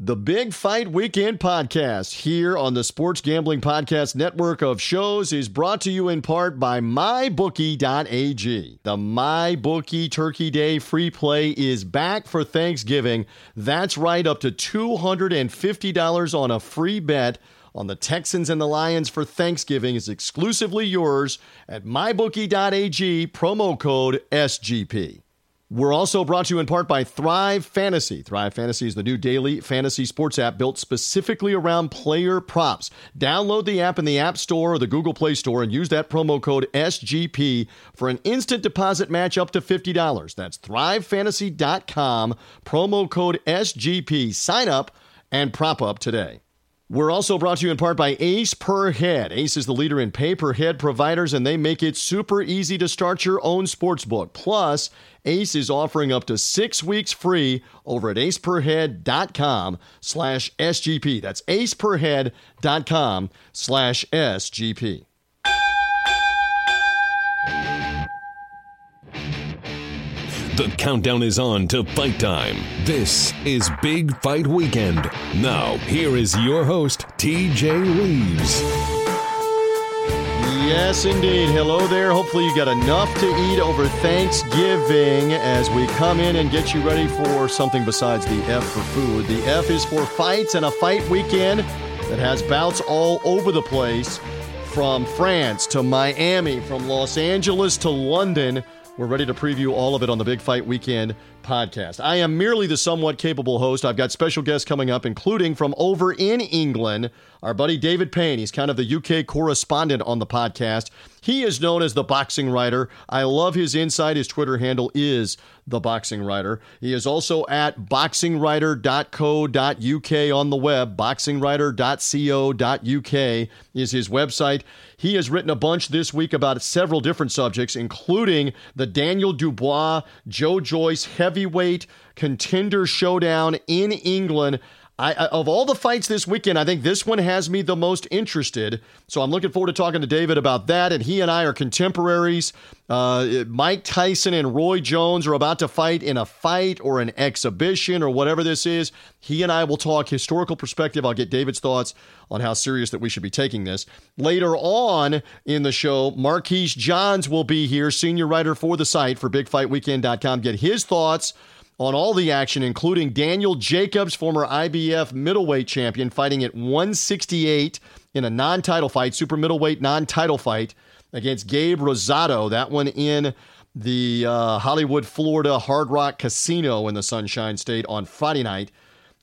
The Big Fight Weekend podcast here on the Sports Gambling Podcast network of shows is brought to you in part by MyBookie.ag. The MyBookie Turkey Day free play is back for Thanksgiving. That's right, up to $250 on a free bet on the Texans and the Lions for Thanksgiving is exclusively yours at MyBookie.ag, promo code SGP. We're also brought to you in part by Thrive Fantasy. Thrive Fantasy is the new daily fantasy sports app built specifically around player props. Download the app in the App Store or the Google Play Store and use that promo code SGP for an instant deposit match up to $50. That's thrivefantasy.com, promo code SGP. Sign up and prop up today. We're also brought to you in part by Ace Per Head. Ace is the leader in pay per head providers, and they make it super easy to start your own sports book. Plus, Ace is offering up to six weeks free over at aceperhead.com slash SGP. That's aceperhead.com slash SGP. The countdown is on to fight time. This is Big Fight Weekend. Now, here is your host, TJ Reeves. Yes, indeed. Hello there. Hopefully, you got enough to eat over Thanksgiving as we come in and get you ready for something besides the F for food. The F is for fights and a fight weekend that has bouts all over the place from France to Miami, from Los Angeles to London. We're ready to preview all of it on the Big Fight Weekend podcast. I am merely the somewhat capable host. I've got special guests coming up, including from over in England, our buddy David Payne. He's kind of the UK correspondent on the podcast. He is known as the boxing writer. I love his insight. His Twitter handle is the boxing writer. He is also at boxingwriter.co.uk on the web. Boxingwriter.co.uk is his website. He has written a bunch this week about several different subjects, including the Daniel Dubois, Joe Joyce heavyweight contender showdown in England. I, of all the fights this weekend, I think this one has me the most interested. So I'm looking forward to talking to David about that. And he and I are contemporaries. Uh, Mike Tyson and Roy Jones are about to fight in a fight or an exhibition or whatever this is. He and I will talk historical perspective. I'll get David's thoughts on how serious that we should be taking this. Later on in the show, Marquise Johns will be here, senior writer for the site for BigFightWeekend.com. Get his thoughts on all the action, including Daniel Jacobs, former IBF middleweight champion, fighting at 168 in a non title fight, super middleweight non title fight against Gabe Rosado. That one in the uh, Hollywood, Florida Hard Rock Casino in the Sunshine State on Friday night.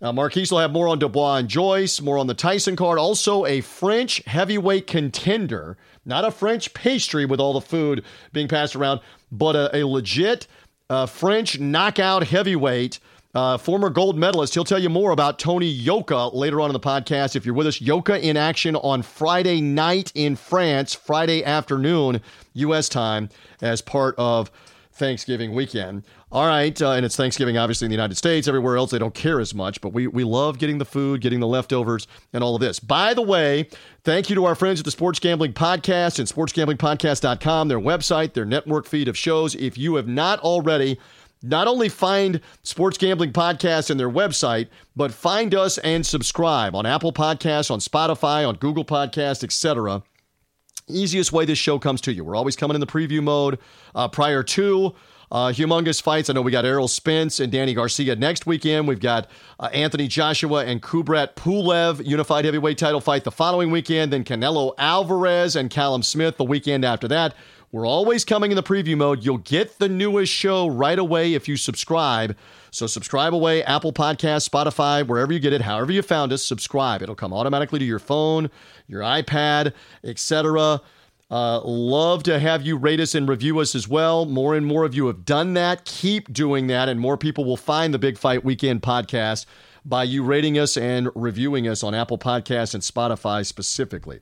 Uh, Marquise will have more on Dubois and Joyce, more on the Tyson card. Also, a French heavyweight contender, not a French pastry with all the food being passed around, but a, a legit uh, French knockout heavyweight, uh, former gold medalist. He'll tell you more about Tony Yoka later on in the podcast. If you're with us, Yoka in action on Friday night in France, Friday afternoon, U.S. time, as part of Thanksgiving weekend. All right, uh, and it's Thanksgiving, obviously, in the United States. Everywhere else, they don't care as much, but we, we love getting the food, getting the leftovers, and all of this. By the way, thank you to our friends at the Sports Gambling Podcast and sportsgamblingpodcast.com, their website, their network feed of shows. If you have not already, not only find Sports Gambling Podcast and their website, but find us and subscribe on Apple Podcasts, on Spotify, on Google Podcasts, etc. Easiest way this show comes to you. We're always coming in the preview mode uh, prior to uh, humongous fights. I know we got Errol Spence and Danny Garcia next weekend. We've got uh, Anthony Joshua and Kubrat Pulev unified heavyweight title fight the following weekend. Then Canelo Alvarez and Callum Smith the weekend after that. We're always coming in the preview mode. You'll get the newest show right away if you subscribe. So subscribe away, Apple Podcast, Spotify, wherever you get it, however you found us, subscribe. It'll come automatically to your phone, your iPad, etc. Uh, love to have you rate us and review us as well. More and more of you have done that. Keep doing that, and more people will find the Big Fight Weekend podcast by you rating us and reviewing us on Apple Podcasts and Spotify specifically.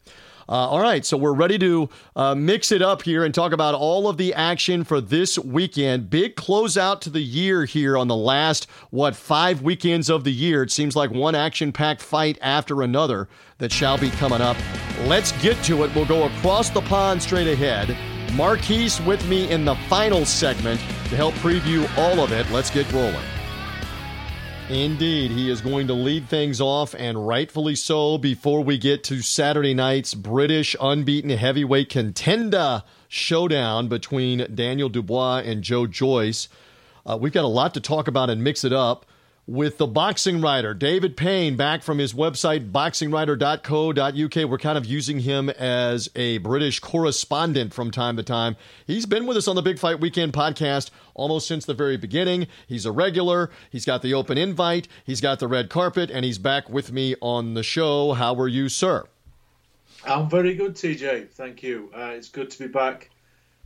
Uh, all right, so we're ready to uh, mix it up here and talk about all of the action for this weekend. Big closeout to the year here on the last, what, five weekends of the year. It seems like one action packed fight after another that shall be coming up. Let's get to it. We'll go across the pond straight ahead. Marquise with me in the final segment to help preview all of it. Let's get rolling. Indeed, he is going to lead things off, and rightfully so, before we get to Saturday night's British unbeaten heavyweight contender showdown between Daniel Dubois and Joe Joyce. Uh, we've got a lot to talk about and mix it up with the boxing writer David Payne back from his website boxingwriter.co.uk. We're kind of using him as a British correspondent from time to time. He's been with us on the Big Fight Weekend podcast almost since the very beginning. He's a regular. He's got the open invite, he's got the red carpet, and he's back with me on the show. How are you, sir? I'm very good, TJ. Thank you. Uh, it's good to be back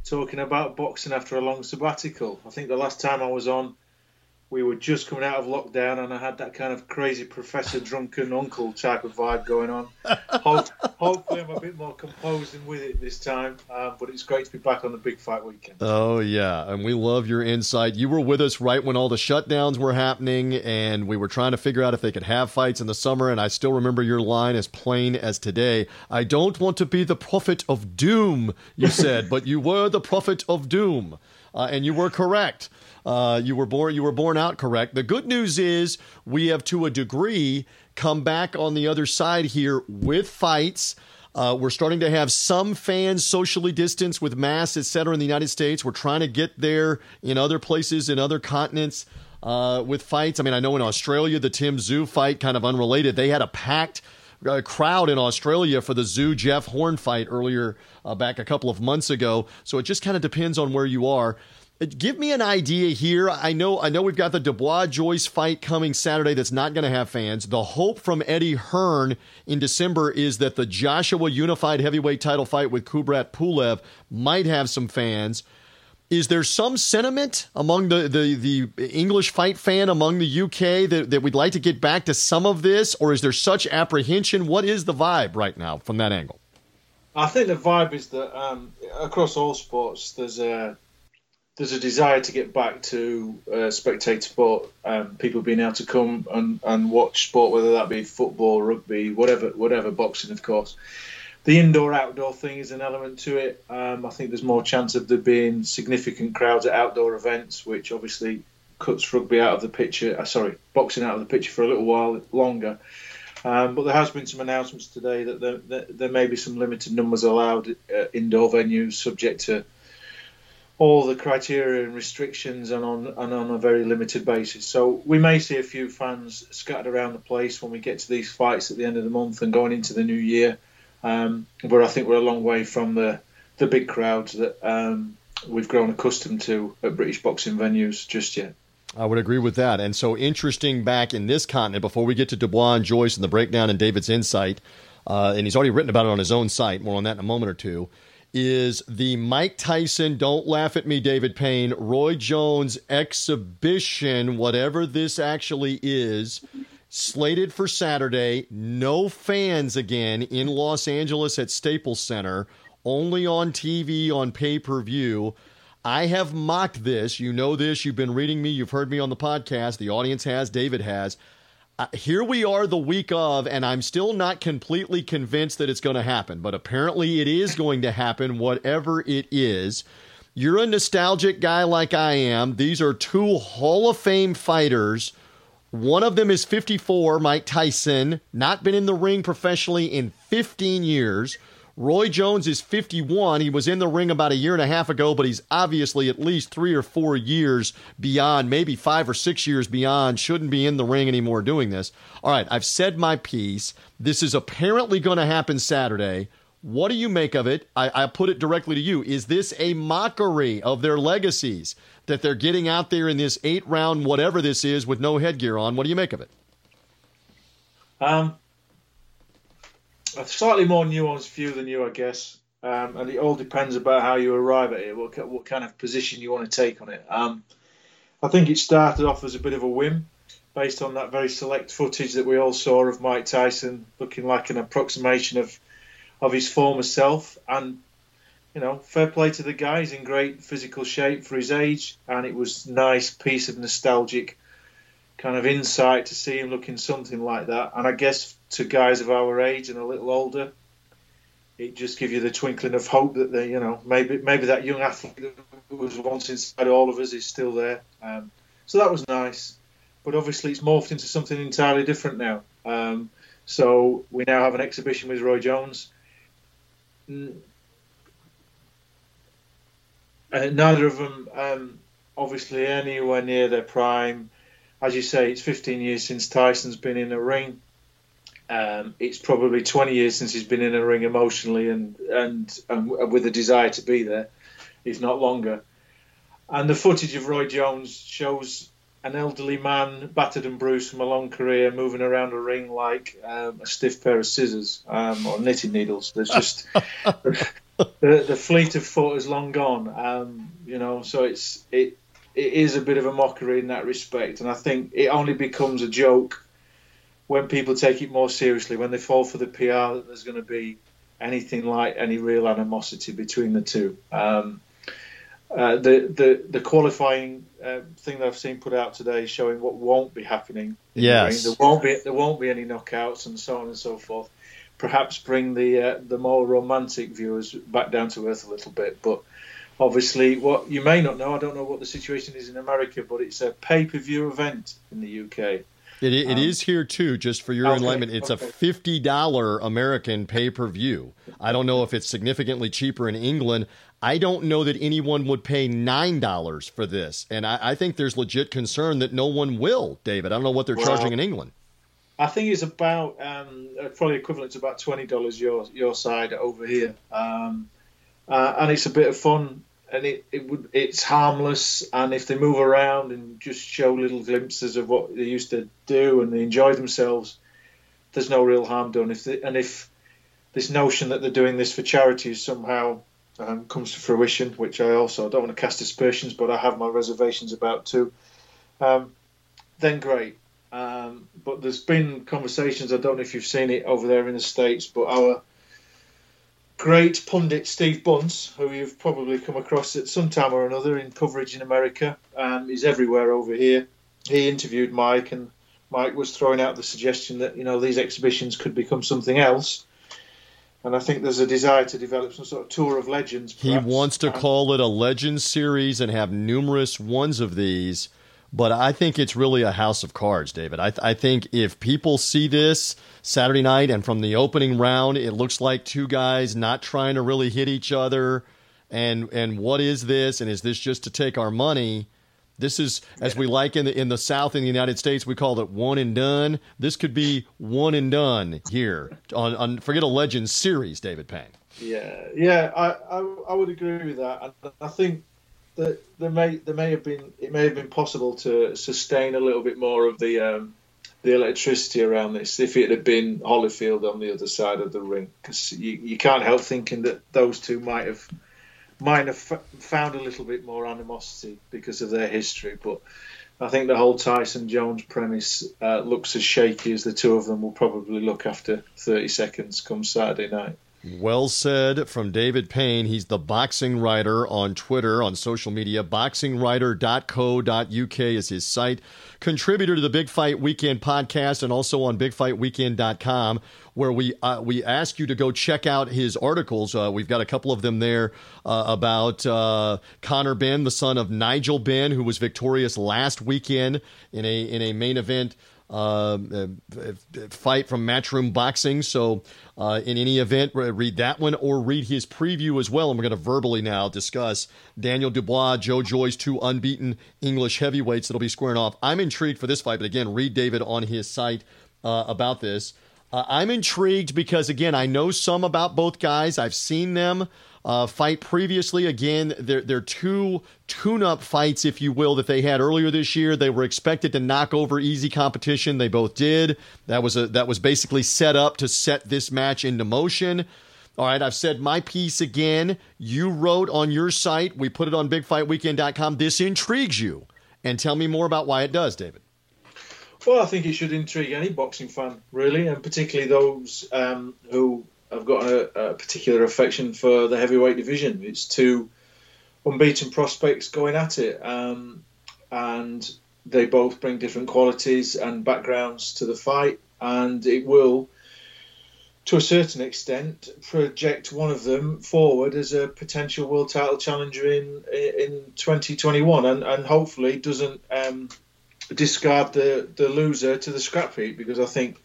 talking about boxing after a long sabbatical. I think the last time I was on we were just coming out of lockdown and I had that kind of crazy professor drunken uncle type of vibe going on. Hopefully, I'm a bit more composed and with it this time. Um, but it's great to be back on the big fight weekend. Oh, yeah. And we love your insight. You were with us right when all the shutdowns were happening and we were trying to figure out if they could have fights in the summer. And I still remember your line as plain as today I don't want to be the prophet of doom, you said, but you were the prophet of doom. Uh, and you were correct. Uh, you were born you were born out correct. The good news is we have to a degree come back on the other side here with fights. Uh, we're starting to have some fans socially distanced with masks, et cetera, in the United States. We're trying to get there in other places, in other continents uh, with fights. I mean, I know in Australia, the Tim Tszyu fight, kind of unrelated, they had a packed uh, crowd in Australia for the Tszyu Jeff Horn fight earlier uh, back a couple of months ago. So it just kind of depends on where you are. Give me an idea here. I know I know we've got the Dubois Joyce fight coming Saturday that's not going to have fans. The hope from Eddie Hearn in December is that the Joshua unified heavyweight title fight with Kubrat Pulev might have some fans. Is there some sentiment among the, the, the English fight fan among the UK that, that we'd like to get back to some of this, or is there such apprehension? What is the vibe right now from that angle? I think the vibe is that um, across all sports, there's a there's a desire to get back to uh, spectator sport, um, people being able to come and, and watch sport, whether that be football, rugby, whatever, whatever, boxing, of course. The indoor outdoor thing is an element to it. Um, I think there's more chance of there being significant crowds at outdoor events, which obviously cuts rugby out of the picture. Uh, sorry, boxing out of the picture for a little while longer. Um, but there has been some announcements today that there, that there may be some limited numbers allowed uh, indoor venues, subject to all the criteria and restrictions and on and on a very limited basis. So we may see a few fans scattered around the place when we get to these fights at the end of the month and going into the new year. Um, but I think we're a long way from the the big crowds that um, we've grown accustomed to at British boxing venues just yet. I would agree with that. And so interesting back in this continent before we get to Dubois and Joyce and the breakdown and David's insight. Uh, and he's already written about it on his own site. More on that in a moment or two is the Mike Tyson, don't laugh at me, David Payne, Roy Jones exhibition, whatever this actually is, slated for Saturday. No fans again in Los Angeles at Staples Center, only on TV on pay per view. I have mocked this. You know this. You've been reading me. You've heard me on the podcast. The audience has. David has. Uh, here we are the week of, and I'm still not completely convinced that it's going to happen, but apparently it is going to happen, whatever it is. You're a nostalgic guy like I am. These are two Hall of Fame fighters. One of them is 54, Mike Tyson, not been in the ring professionally in 15 years. Roy Jones is 51. He was in the ring about a year and a half ago, but he's obviously at least three or four years beyond, maybe five or six years beyond, shouldn't be in the ring anymore doing this. All right, I've said my piece. This is apparently going to happen Saturday. What do you make of it? I, I put it directly to you. Is this a mockery of their legacies that they're getting out there in this eight round, whatever this is, with no headgear on? What do you make of it? Um, a slightly more nuanced view than you, I guess. Um, and it all depends about how you arrive at it, what, what kind of position you want to take on it. Um, I think it started off as a bit of a whim based on that very select footage that we all saw of Mike Tyson looking like an approximation of of his former self. And, you know, fair play to the guy. He's in great physical shape for his age. And it was nice piece of nostalgic kind of insight to see him looking something like that. And I guess to guys of our age and a little older, it just gives you the twinkling of hope that they, you know, maybe maybe that young athlete that was once inside all of us is still there. Um, so that was nice. but obviously it's morphed into something entirely different now. Um, so we now have an exhibition with Roy Jones. Uh, neither of them, um, obviously, anywhere near their prime. As you say, it's 15 years since Tyson's been in a ring. Um, it's probably 20 years since he's been in a ring emotionally and, and, and with a desire to be there, if not longer. And the footage of Roy Jones shows an elderly man, battered and bruised from a long career, moving around a ring like um, a stiff pair of scissors um, or knitting needles. There's just the, the, fleet of foot is long gone. Um, you know, so it's it it is a bit of a mockery in that respect, and I think it only becomes a joke when people take it more seriously, when they fall for the PR that there's going to be anything like any real animosity between the two. Um, uh, the the the qualifying uh, thing that I've seen put out today showing what won't be happening. Yes, the there won't be there won't be any knockouts and so on and so forth. Perhaps bring the uh, the more romantic viewers back down to earth a little bit. But obviously, what you may not know, I don't know what the situation is in America, but it's a pay per view event in the UK. It, it um, is here too, just for your okay, enlightenment. It's okay. a fifty dollar American pay per view. I don't know if it's significantly cheaper in England. I don't know that anyone would pay nine dollars for this, and I, I, think there's legit concern that no one will. David, I don't know what they're well, charging in England. I think it's about um, probably equivalent to about twenty dollars your your side over here, um, uh, and it's a bit of fun, and it, it would it's harmless, and if they move around and just show little glimpses of what they used to do and they enjoy themselves, there's no real harm done. If they, and if this notion that they're doing this for charity somehow um, comes to fruition, which I also don't want to cast aspersions, but I have my reservations about too, um, then great. Um, but there's been conversations, I don't know if you've seen it over there in the States, but our great pundit Steve Bunce, who you've probably come across at some time or another in coverage in America, um, is everywhere over here. He interviewed Mike, and Mike was throwing out the suggestion that you know these exhibitions could become something else and I think there's a desire to develop some sort of tour of legends. Perhaps. He wants to call it a legend series and have numerous ones of these, but I think it's really a house of cards, David. I, th- I think if people see this Saturday night and from the opening round, it looks like two guys not trying to really hit each other, and and what is this? And is this just to take our money? This is, as we like in the in the South in the United States, we call it one and done. This could be one and done here on, on forget a legend series, David Payne. Yeah, yeah, I, I, I would agree with that, and I think that there may there may have been it may have been possible to sustain a little bit more of the um, the electricity around this if it had been Holyfield on the other side of the ring, because you, you can't help thinking that those two might have might have found a little bit more animosity because of their history, but I think the whole Tyson Jones premise uh, looks as shaky as the two of them will probably look after 30 seconds come Saturday night. Well said from David Payne. He's the boxing writer on Twitter, on social media. Boxingwriter.co.uk is his site. Contributor to the Big Fight Weekend podcast and also on bigfightweekend.com, where we uh, we ask you to go check out his articles. Uh, we've got a couple of them there uh, about uh, Conor Benn, the son of Nigel Benn, who was victorious last weekend in a in a main event uh, uh, fight from Matchroom Boxing. So, uh, in any event, read that one or read his preview as well. And we're going to verbally now discuss Daniel Dubois, Joe Joyce, two unbeaten English heavyweights that'll be squaring off. I'm intrigued for this fight, but again, read David on his site uh, about this. Uh, I'm intrigued because, again, I know some about both guys. I've seen them uh, fight previously. Again, they're, two tune up fights, if you will, that they had earlier this year. They were expected to knock over easy competition. They both did. That was, a, that was basically set up to set this match into motion. All right, I've said my piece again. You wrote on your site, we put it on bigfightweekend.com. This intrigues you. And tell me more about why it does, David. Well, I think it should intrigue any boxing fan, really, and particularly those um, who I've got a, a, particular affection for the heavyweight division. It's two unbeaten prospects going at it, um, and they both bring different qualities and backgrounds to the fight, and it will, to a certain extent, project one of them forward as a potential world title challenger in in 2021, and, and hopefully doesn't. Um, discard the the loser to the scrap heap because I think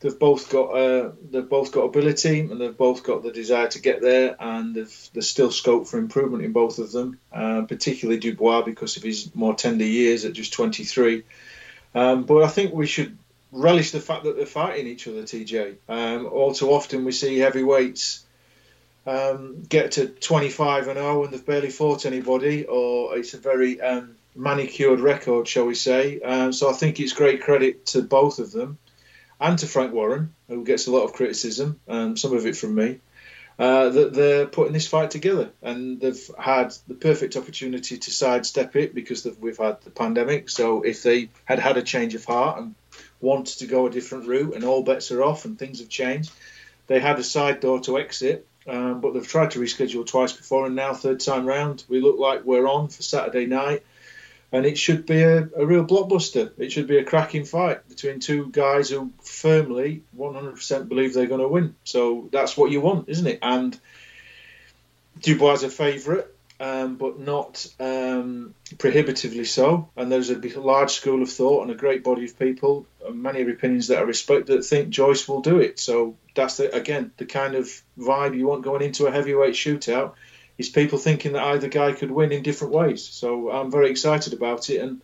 they've both got uh, they've both got ability and they've both got the desire to get there, and there's still scope for improvement in both of them, uh, particularly Dubois because of his more tender years at just 23. Um, but I think we should relish the fact that they're fighting each other, TJ. Um, all too often we see heavyweights um, get to 25 and 0 and they've barely fought anybody, or it's a very um, manicured record, shall we say. Um, so I think it's great credit to both of them and to Frank Warren, who gets a lot of criticism, um, some of it from me. Uh, that they're putting this fight together, and they've had the perfect opportunity to sidestep it because we've had the pandemic. So if they had had a change of heart and wanted to go a different route, and all bets are off, and things have changed, they had a side door to exit. Um, but they've tried to reschedule twice before, and now third time round, we look like we're on for Saturday night and it should be a, a, real blockbuster. It should be a cracking fight between two guys who firmly, 100% believe they're going to win. So that's what you want, isn't it? And Dubois is a favourite, um, but not um, prohibitively so. And there's a large school of thought and a great body of people, many opinions that I respect, that think Joyce will do it. So that's the, again the kind of vibe you want going into a heavyweight shootout is people thinking that either guy could win in different ways. So I'm very excited about it, and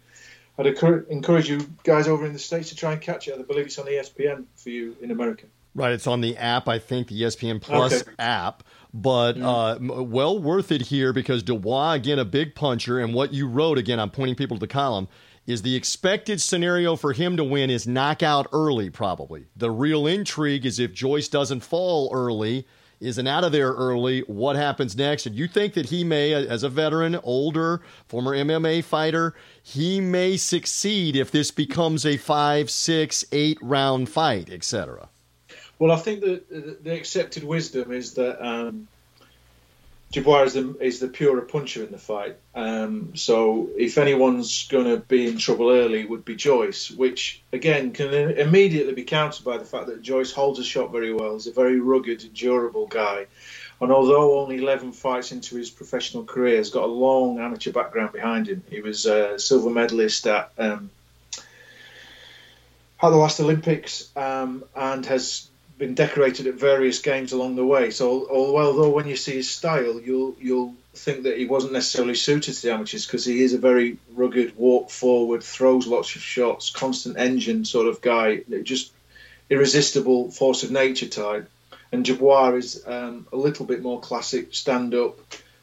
I'd encourage you guys over in the states to try and catch it. I believe it's on ESPN for you in America. Right, it's on the app. I think the ESPN Plus okay. app, but mm. uh, well worth it here because Dubois again a big puncher, and what you wrote again. I'm pointing people to the column. Is the expected scenario for him to win is knockout early, probably. The real intrigue is if Joyce doesn't fall early isn't out of there early, what happens next? And you think that he may, as a veteran, older, former MMA fighter, he may succeed if this becomes a five, six, eight round fight, etc. Well, I think that the accepted wisdom is that um, Dubois is the, is the purer puncher in the fight. Um, so if anyone's going to be in trouble early, would be Joyce, which again can immediately be countered by the fact that Joyce holds a shot very well. He's a very rugged, durable guy. And although only 11 fights into his professional career, has got a long amateur background behind him. He was a silver medalist at um, at the last Olympics um, and has been decorated at various games along the way. So although when you see his style, you'll you'll think that he wasn't necessarily suited to the amateurs because he is a very rugged, walk forward, throws lots of shots, constant engine sort of guy, just irresistible force of nature type. And Dubois is um, a little bit more classic, stand up,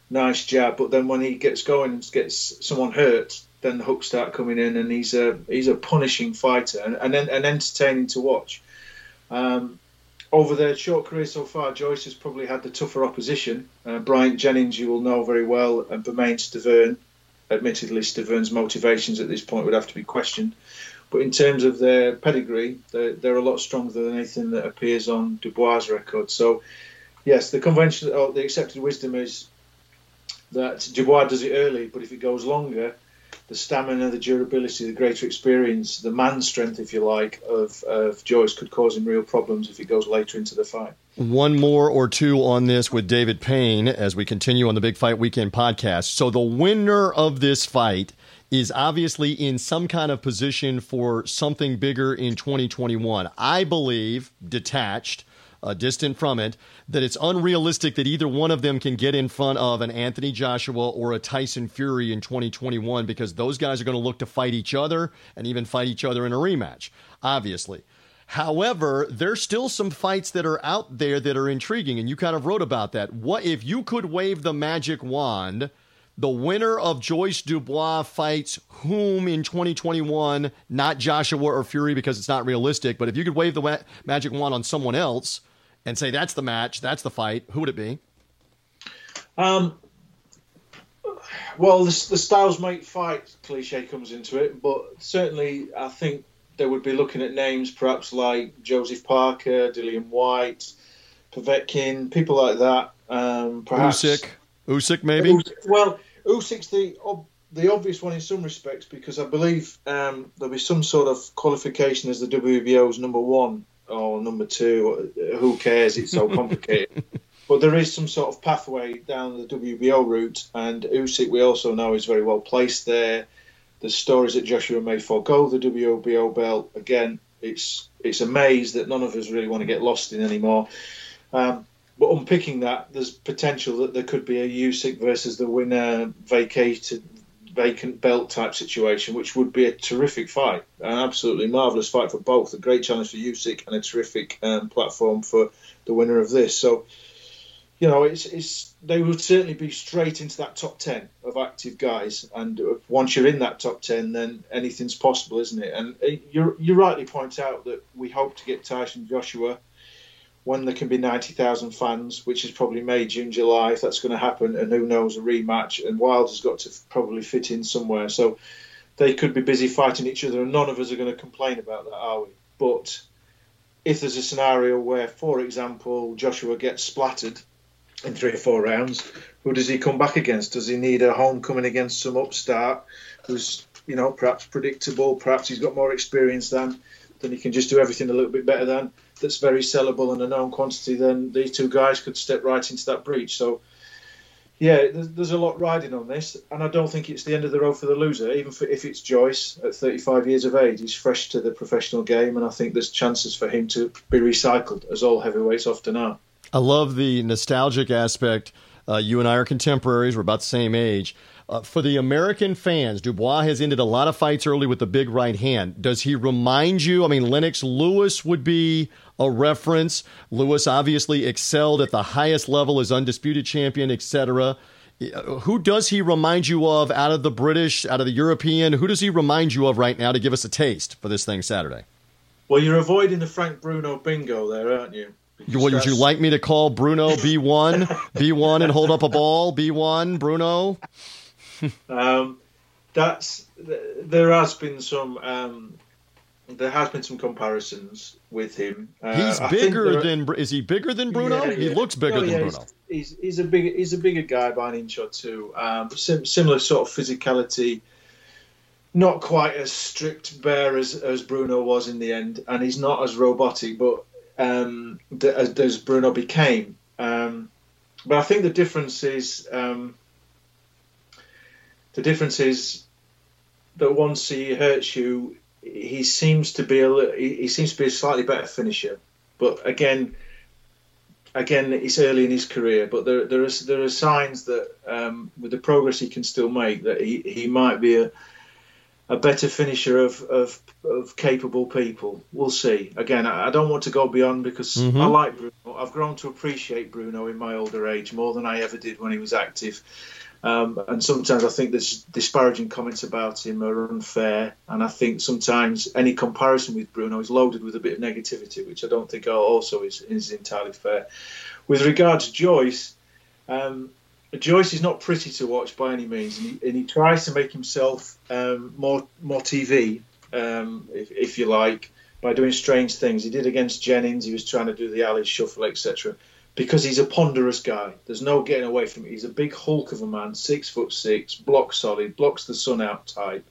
nice jab. But then when he gets going and gets someone hurt, then the hooks start coming in, and he's a he's a punishing fighter and, and, and entertaining to watch. Um, over their short career so far, Joyce has probably had the tougher opposition. Uh, Bryant Jennings, you will know very well, and Bermane Stiverne. Admittedly, Stiverne's motivations at this point would have to be questioned. But in terms of their pedigree, they're, they're a lot stronger than anything that appears on Dubois' record. So, yes, the convention, or the accepted wisdom is that Dubois does it early, but if it goes longer, the stamina, the durability, the greater experience, the man strength, if you like, of, of Joyce could cause him real problems if he goes later into the fight. One more or two on this with David Payne as we continue on the Big Fight Weekend podcast. So the winner of this fight is obviously in some kind of position for something bigger in 2021. I believe, detached, uh, distant from it, that it's unrealistic that either one of them can get in front of an Anthony Joshua or a Tyson Fury in 2021 because those guys are going to look to fight each other and even fight each other in a rematch, obviously. However, there's still some fights that are out there that are intriguing, and you kind of wrote about that. What if you could wave the magic wand? The winner of Joyce Dubois fights whom in 2021? Not Joshua or Fury because it's not realistic, but if you could wave the magic wand on someone else, and say that's the match, that's the fight, who would it be? Um, well, the, the styles make fight cliche comes into it, but certainly I think they would be looking at names perhaps like Joseph Parker, Dillian Whyte, Povetkin, people like that. Um, perhaps Usyk, Usyk maybe. Well, Usyk's the the obvious one in some respects because I believe um, there'll be some sort of qualification as the WBO's number one or number two. Who cares? It's so complicated. but there is some sort of pathway down the WBO route, and Usyk we also know is very well placed there. The stories that Joshua may forego the WBO belt. Again, it's it's a maze that none of us really want to get lost in anymore. Um, but unpicking that, there's potential that there could be a Usyk versus the winner vacated vacant belt type situation, which would be a terrific fight, an absolutely marvelous fight for both, a great challenge for Usyk and a terrific um, platform for the winner of this. So, you know, it's it's they would certainly be straight into that top ten of active guys, and once you're in that top ten, then anything's possible, isn't it? And uh, you you rightly point out that we hope to get Tyson Joshua when there can be 90,000 fans, which is probably May, June, July, if that's going to happen, and who knows, a rematch, and Wilder's got to probably fit in somewhere. So they could be busy fighting each other, and none of us are going to complain about that, are we? But if there's a scenario where, for example, Joshua gets splattered in three or four rounds, who does he come back against? Does he need a homecoming against some upstart who's, you know, perhaps predictable, perhaps he's got more experience than, then he can just do everything a little bit better than? That's very sellable and a known quantity, then these two guys could step right into that breach. So, yeah, there's, there's, a lot riding on this, and I don't think it's the end of the road for the loser. Even for, if it's Joyce at 35 years of age, he's fresh to the professional game, and I think there's chances for him to be recycled, as all heavyweights often are. I love the nostalgic aspect. Uh, you and I are contemporaries; we're about the same age. Uh, for the American fans, Dubois has ended a lot of fights early with the big right hand. Does he remind you? I mean, Lennox Lewis would be a reference. Lewis obviously excelled at the highest level as undisputed champion, etc. Who does he remind you of out of the British, out of the European? Who does he remind you of right now to give us a taste for this thing Saturday? Well, you're avoiding the Frank Bruno bingo there, aren't you? would you like me to call Bruno B1, B1 and hold up a ball, B1, Bruno? um, that's there has been some um, there has been some comparisons with him. Uh, he's bigger than is he bigger than Bruno? Yeah, yeah. He looks bigger oh, than yeah, Bruno. He's, he's, a big he's a bigger guy by an inch or two. Um, sim- similar sort of physicality. Not quite as strict bear as, as Bruno was in the end, and he's not as robotic, but um, as, as, Bruno became. Um, but I think the difference is um, the difference is that once he hurts you, he seems to be a he seems to be a slightly better finisher. But again, again, it's early in his career. But there there are there are signs that um, with the progress he can still make, that he, he might be a a better finisher of, of, of capable people. We'll see. Again, I, I don't want to go beyond because mm-hmm. I like Bruno. I've grown to appreciate Bruno in my older age more than I ever did when he was active. Um, and sometimes I think there's disparaging comments about him are unfair. And I think sometimes any comparison with Bruno is loaded with a bit of negativity, which I don't think also is, is entirely fair. With regard to Joyce, um, Joyce is not pretty to watch by any means, and he, and he tries to make himself um, more more TV, um, if, if, you like, by doing strange things. He did against Jennings. He was trying to do the Ali shuffle, etc because he's a ponderous guy. There's no getting away from it. He's a big hulk of a man, six foot six, block solid, blocks the sun out type,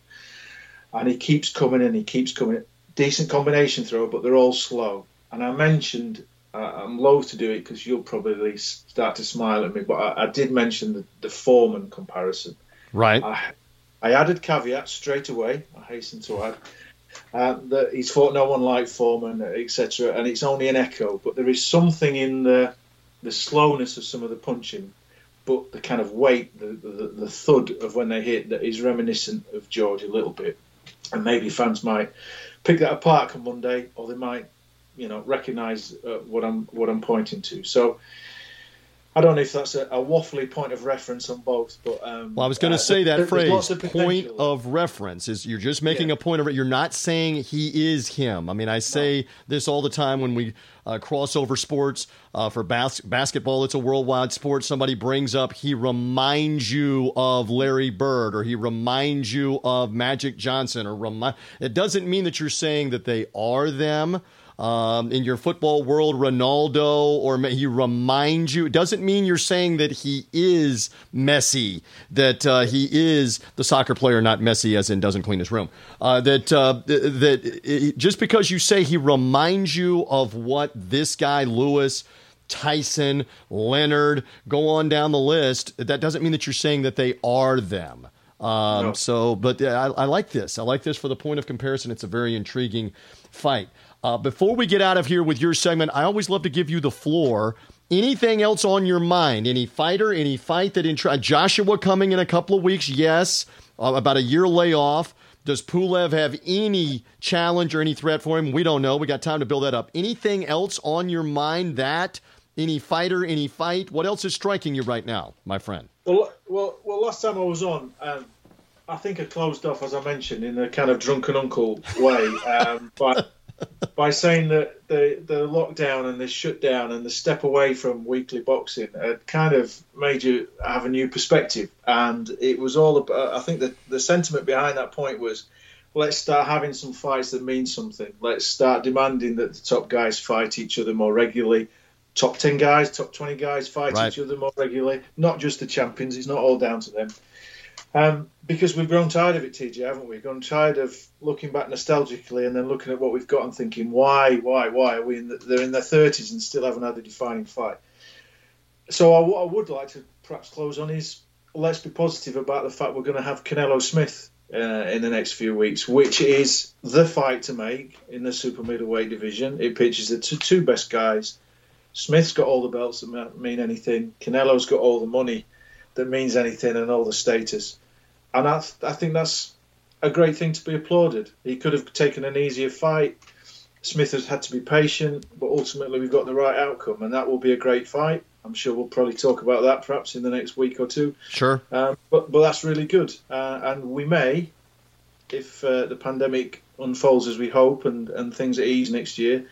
and he keeps coming and he keeps coming. Decent combination throw, but they're all slow. And I mentioned uh, I'm loath to do it because you'll probably start to smile at me, but I, I did mention the, the Foreman comparison. Right. I, I added caveat straight away. I hasten to add. Uh, that he's fought no one like Foreman, etc., and it's only an echo. But there is something in the the slowness of some of the punching, but the kind of weight, the, the, the thud of when they hit that is reminiscent of George a little bit. And maybe fans might pick that apart on Monday, or they might, you know, recognise uh, what I'm what I'm pointing to. So I don't know if that's a, a waffly point of reference on both, but um, well, I was going to uh, say that phrase of point of reference is you're just making yeah. a point of it. You're not saying he is him. I mean, I say no. this all the time when we uh, crossover sports uh, for bas- basketball. It's a worldwide sport. Somebody brings up he reminds you of Larry Bird or he reminds you of Magic Johnson or remind. It doesn't mean that you're saying that they are them um, in your football world, Ronaldo, or he reminds you. It doesn't mean you're saying that he is Messi, that uh, he is the soccer player, not Messi, as in doesn't clean his room. Uh, that uh, that it, just because you say he reminds you of what this guy Lewis. Tyson, Leonard, go on down the list. That doesn't mean that you're saying that they are them. Um, no. So, but I, I, like this. I like this for the point of comparison. It's a very intriguing fight. Uh, before we get out of here with your segment, I always love to give you the floor. Anything else on your mind? Any fighter? Any fight that in Joshua coming in a couple of weeks? Yes, uh, about a year layoff. Does Pulev have any challenge or any threat for him? We don't know. We got time to build that up. Anything else on your mind that any fighter, any fight? What else is striking you right now, my friend? Well, well, well. Last time I was on, um, I think I closed off, as I mentioned, in a kind of drunken uncle way, um, by by saying that the the lockdown and the shutdown and the step away from weekly boxing had kind of made you have a new perspective. And it was all about. Uh, I think that the sentiment behind that point was. Let's start having some fights that mean something. Let's start demanding that the top guys fight each other more regularly top 10 guys, top 20 guys fight right. each other more regularly, not just the champions. It's not all down to them. Um, because we've grown tired of it, TJ, haven't we? Grown tired of looking back nostalgically and then looking at what we've got and thinking, why, why, why are we in the, they're in their 30s and still haven't had a defining fight. So I, would like to perhaps close on is let's be positive about the fact we're going to have Canelo Smith uh, in the next few weeks, which is the fight to make in the super middleweight division. It pitches the two, two best guys Smith's got all the belts that mean anything. Canelo's got all the money that means anything and all the status. And I, I think that's a great thing to be applauded. He could have taken an easier fight. Smith has had to be patient, but ultimately we've got the right outcome, and that will be a great fight. I'm sure we'll probably talk about that perhaps in the next week or two. Sure. Um, but but that's really good, uh, and we may, if uh, the pandemic unfolds as we hope and, and things ease next year,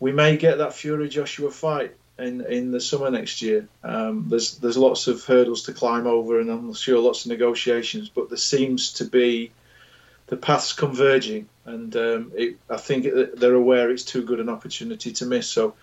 we may get that Fury Joshua fight in in the summer next year. Um, there's there's lots of hurdles to climb over, and I'm sure lots of negotiations. But there seems to be the paths converging, and um, it, I think they're aware it's too good an opportunity to miss. So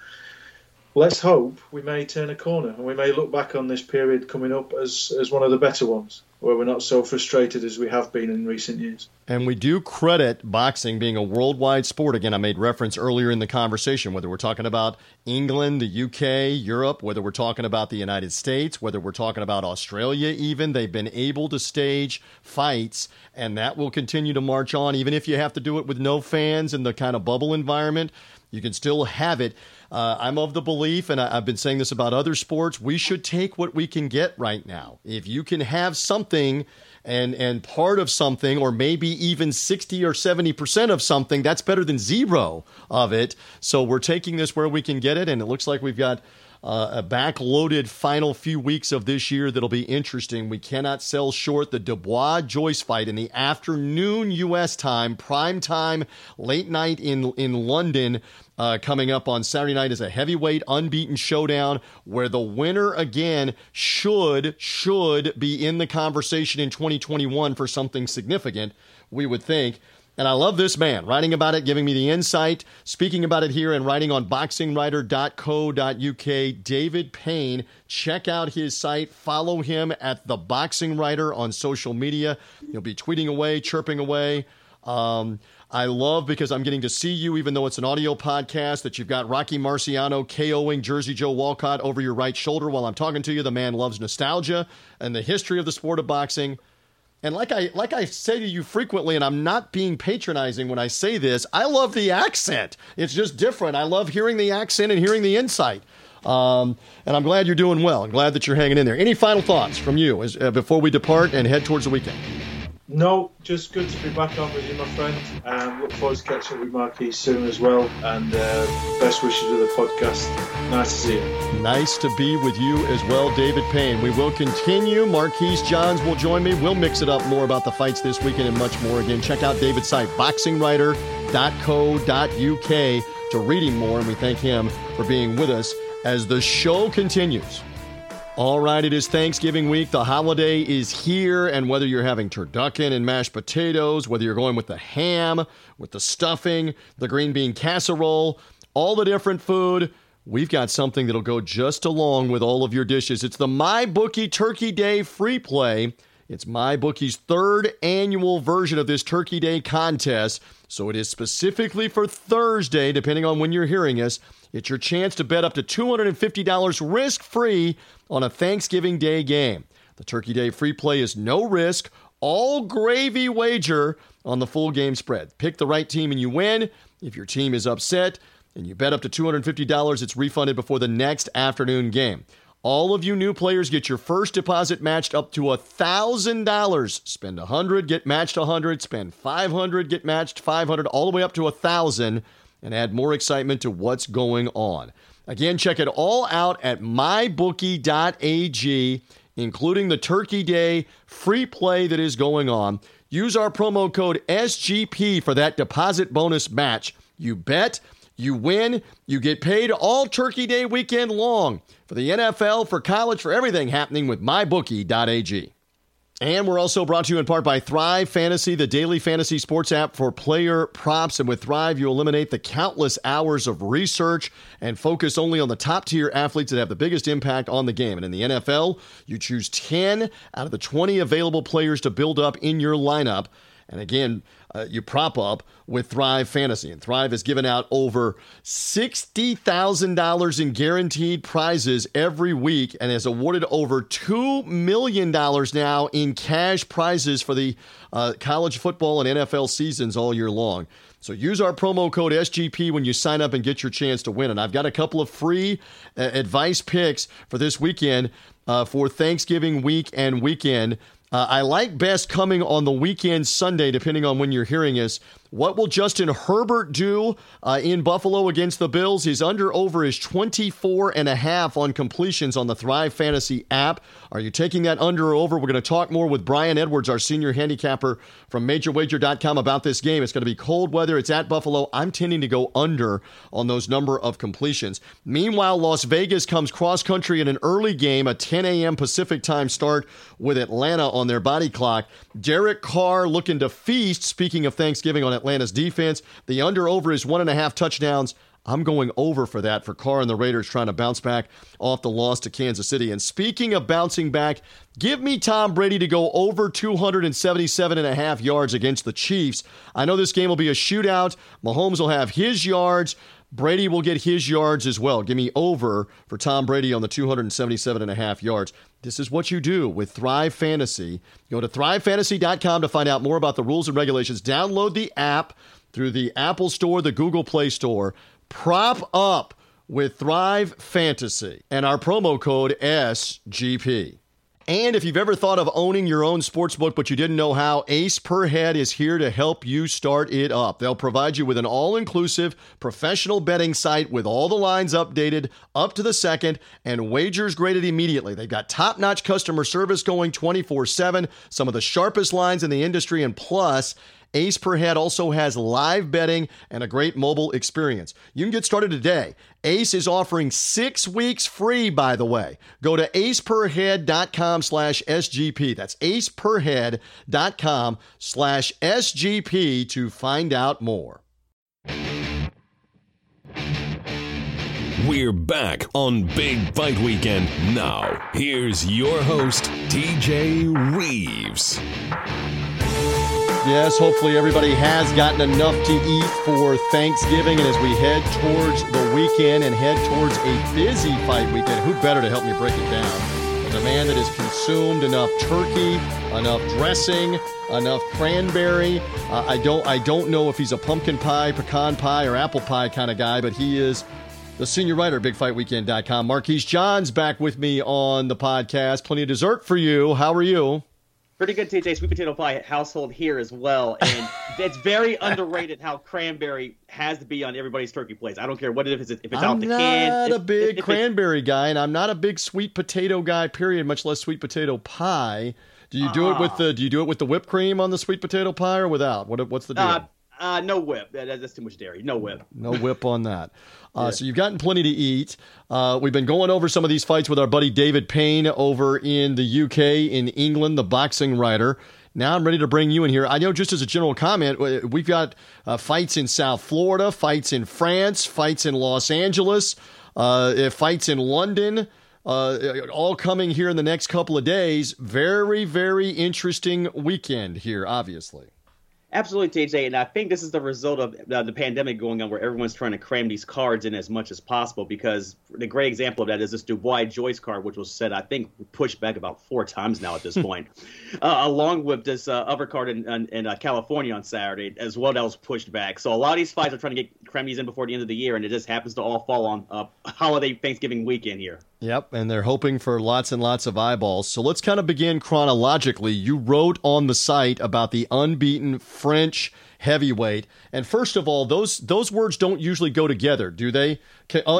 let's hope we may turn a corner, and we may look back on this period coming up as as one of the better ones where we're not so frustrated as we have been in recent years. And we do credit boxing being a worldwide sport. Again, I made reference earlier in the conversation, whether we're talking about England, the UK, Europe, whether we're talking about the United States, whether we're talking about Australia, even, they've been able to stage fights, and that will continue to march on, even if you have to do it with no fans in the kind of bubble environment. You can still have it. Uh, I'm of the belief, and I, have been saying this about other sports, we should take what we can get right now. If you can have something and and part of something, or maybe even 60 or 70 percent of something, that's better than zero of it. So we're taking this where we can get it, and it looks like we've got uh, a backloaded final few weeks of this year that'll be interesting. We cannot sell short the Dubois Joyce fight in the afternoon U.S. time, prime time, late night in in London. Uh, coming up on Saturday night is a heavyweight unbeaten showdown where the winner again should should be in the conversation in 2021 for something significant. We would think. And I love this man writing about it, giving me the insight, speaking about it here, and writing on boxingwriter.co.uk. David Payne, check out his site. Follow him at The Boxing Writer on social media. He'll be tweeting away, chirping away. Um, I love because I'm getting to see you, even though it's an audio podcast, that you've got Rocky Marciano KOing Jersey Joe Walcott over your right shoulder while I'm talking to you. The man loves nostalgia and the history of the sport of boxing. And like I like I say to you frequently, and I'm not being patronizing when I say this, I love the accent. It's just different. I love hearing the accent and hearing the insight. Um, and I'm glad you're doing well. I'm glad that you're hanging in there. Any final thoughts from you as, uh, before we depart and head towards the weekend? No, just good to be back on with you, my friend. Um, look forward to catching up with Marquise soon as well. And uh, best wishes with the podcast. Nice to see you. Nice to be with you as well, David Payne. We will continue. Marquise Johns will join me. We'll mix it up more about the fights this weekend and much more. Again, check out David's site, boxingwriter.co.uk, to reading more. And we thank him for being with us as the show continues. All right, it is Thanksgiving week. The holiday is here, and whether you're having turducken and mashed potatoes, whether you're going with the ham, with the stuffing, the green bean casserole, all the different food, we've got something that'll go just along with all of your dishes. It's the MyBookie Turkey Day free play. It's MyBookie's third annual version of this Turkey Day contest, so it is specifically for Thursday, depending on when you're hearing us. It's your chance to bet up to $250 risk free on a Thanksgiving Day game. The Turkey Day free play is no risk, all gravy wager on the full game spread. Pick the right team and you win. If your team is upset and you bet up to $250, it's refunded before the next afternoon game. All of you new players get your first deposit matched up to $1,000. Spend 100, get matched 100, spend 500, get matched 500, all the way up to 1000 and add more excitement to what's going on. Again, check it all out at mybookie.ag, including the Turkey Day free play that is going on. Use our promo code SGP for that deposit bonus match. You bet, you win, you get paid all Turkey Day weekend long for the NFL, for college, for everything happening with mybookie.ag. And we're also brought to you in part by Thrive Fantasy, the daily fantasy sports app for player props. And with Thrive, you eliminate the countless hours of research and focus only on the top tier athletes that have the biggest impact on the game. And in the NFL, you choose 10 out of the 20 available players to build up in your lineup. And again, uh, you prop up with Thrive Fantasy. And Thrive has given out over $60,000 in guaranteed prizes every week and has awarded over $2 million now in cash prizes for the uh, college football and NFL seasons all year long. So use our promo code SGP when you sign up and get your chance to win. And I've got a couple of free uh, advice picks for this weekend uh, for Thanksgiving week and weekend. Uh, I like best coming on the weekend Sunday, depending on when you're hearing us. What will Justin Herbert do uh, in Buffalo against the Bills? His under over is 24 and a half on completions on the Thrive Fantasy app. Are you taking that under or over? We're going to talk more with Brian Edwards, our senior handicapper from MajorWager.com about this game. It's going to be cold weather. It's at Buffalo. I'm tending to go under on those number of completions. Meanwhile, Las Vegas comes cross country in an early game, a 10 a.m. Pacific time start with Atlanta on their body clock. Derek Carr looking to feast. Speaking of Thanksgiving on Atlanta's defense. The under over is one and a half touchdowns. I'm going over for that for Carr and the Raiders trying to bounce back off the loss to Kansas City. And speaking of bouncing back, give me Tom Brady to go over 277 and a half yards against the Chiefs. I know this game will be a shootout. Mahomes will have his yards. Brady will get his yards as well. Give me over for Tom Brady on the 277 and a half yards. This is what you do with Thrive Fantasy. Go to thrivefantasy.com to find out more about the rules and regulations. Download the app through the Apple Store, the Google Play Store. Prop up with Thrive Fantasy and our promo code SGP. And if you've ever thought of owning your own sportsbook but you didn't know how, Ace Per Head is here to help you start it up. They'll provide you with an all inclusive professional betting site with all the lines updated up to the second and wagers graded immediately. They've got top notch customer service going 24 7, some of the sharpest lines in the industry, and plus, Ace Per Head also has live betting and a great mobile experience. You can get started today. Ace is offering six weeks free, by the way. Go to aceperhead.com slash SGP. That's aceperhead.com slash SGP to find out more. We're back on Big Fight Weekend. Now, here's your host, TJ Reeves. Yes, hopefully everybody has gotten enough to eat for Thanksgiving. And as we head towards the weekend and head towards a busy fight weekend, who better to help me break it down? The man that has consumed enough turkey, enough dressing, enough cranberry. Uh, I don't, I don't know if he's a pumpkin pie, pecan pie, or apple pie kind of guy, but he is the senior writer, BigFightWeekend.com. Marquise John's back with me on the podcast. Plenty of dessert for you. How are you? Pretty good TJ sweet potato pie household here as well, and it's very underrated how cranberry has to be on everybody's turkey plates. I don't care what it is, if it's I'm out the can. I'm not a big if, cranberry guy, and I'm not a big sweet potato guy. Period. Much less sweet potato pie. Do you do uh, it with the Do you do it with the whipped cream on the sweet potato pie or without? What What's the deal? Uh, uh, no whip. That, that's too much dairy. No whip. No whip on that. Uh, yeah. So you've gotten plenty to eat. Uh, we've been going over some of these fights with our buddy David Payne over in the UK, in England, the boxing writer. Now I'm ready to bring you in here. I know, just as a general comment, we've got uh, fights in South Florida, fights in France, fights in Los Angeles, uh, fights in London. Uh, all coming here in the next couple of days. Very, very interesting weekend here, obviously. Absolutely, TJ, and I think this is the result of uh, the pandemic going on, where everyone's trying to cram these cards in as much as possible. Because the great example of that is this Dubois Joyce card, which was said, I think, pushed back about four times now at this point, uh, along with this uh, other card in, in, in uh, California on Saturday as well that was pushed back. So a lot of these fights are trying to get cram these in before the end of the year, and it just happens to all fall on uh, holiday Thanksgiving weekend here. Yep, and they're hoping for lots and lots of eyeballs. So let's kind of begin chronologically. You wrote on the site about the unbeaten French heavyweight, and first of all, those those words don't usually go together, do they?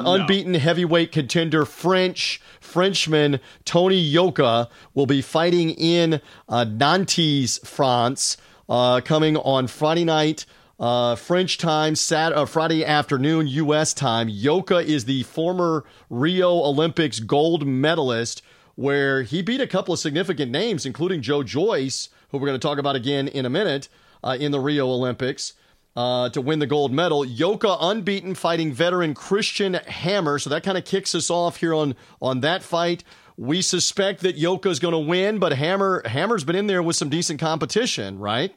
no. Unbeaten heavyweight contender French Frenchman Tony Yoka will be fighting in uh, Nantes, France, uh, coming on Friday night. Uh, French time, Sat- uh, Friday afternoon, U.S. time. Yoka is the former Rio Olympics gold medalist, where he beat a couple of significant names, including Joe Joyce, who we're going to talk about again in a minute, uh, in the Rio Olympics. Uh, to win the gold medal. Yoka unbeaten, fighting veteran Christian Hammer. So that kind of kicks us off here on on that fight. We suspect that Yoka is going to win, but Hammer Hammer's been in there with some decent competition, right?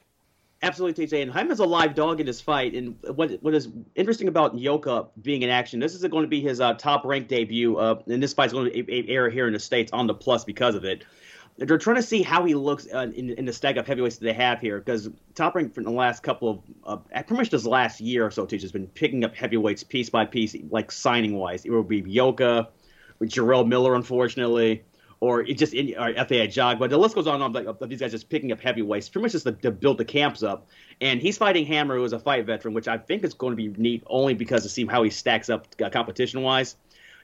Absolutely, TJ. And Hyman's a live dog in this fight. And what what is interesting about Yoka being in action, this is going to be his uh, top ranked debut. Uh, and this fight's going to air here in the States on the plus because of it. They're trying to see how he looks uh, in, in, the stack of heavyweights that they have here because top rank for the last couple of, uh, pretty much this last year or so, TJ has been picking up heavyweights piece by piece, like signing wise. It will be Yoka, Jarrell Miller, unfortunately or it just in, or Efe Ajagba. But the list goes on and on. Like, these guys just picking up heavyweights, pretty much just to, to, build the camps up. And he's fighting Hammer, who is a fight veteran, which I think is going to be neat only because to see how he stacks up uh, competition wise.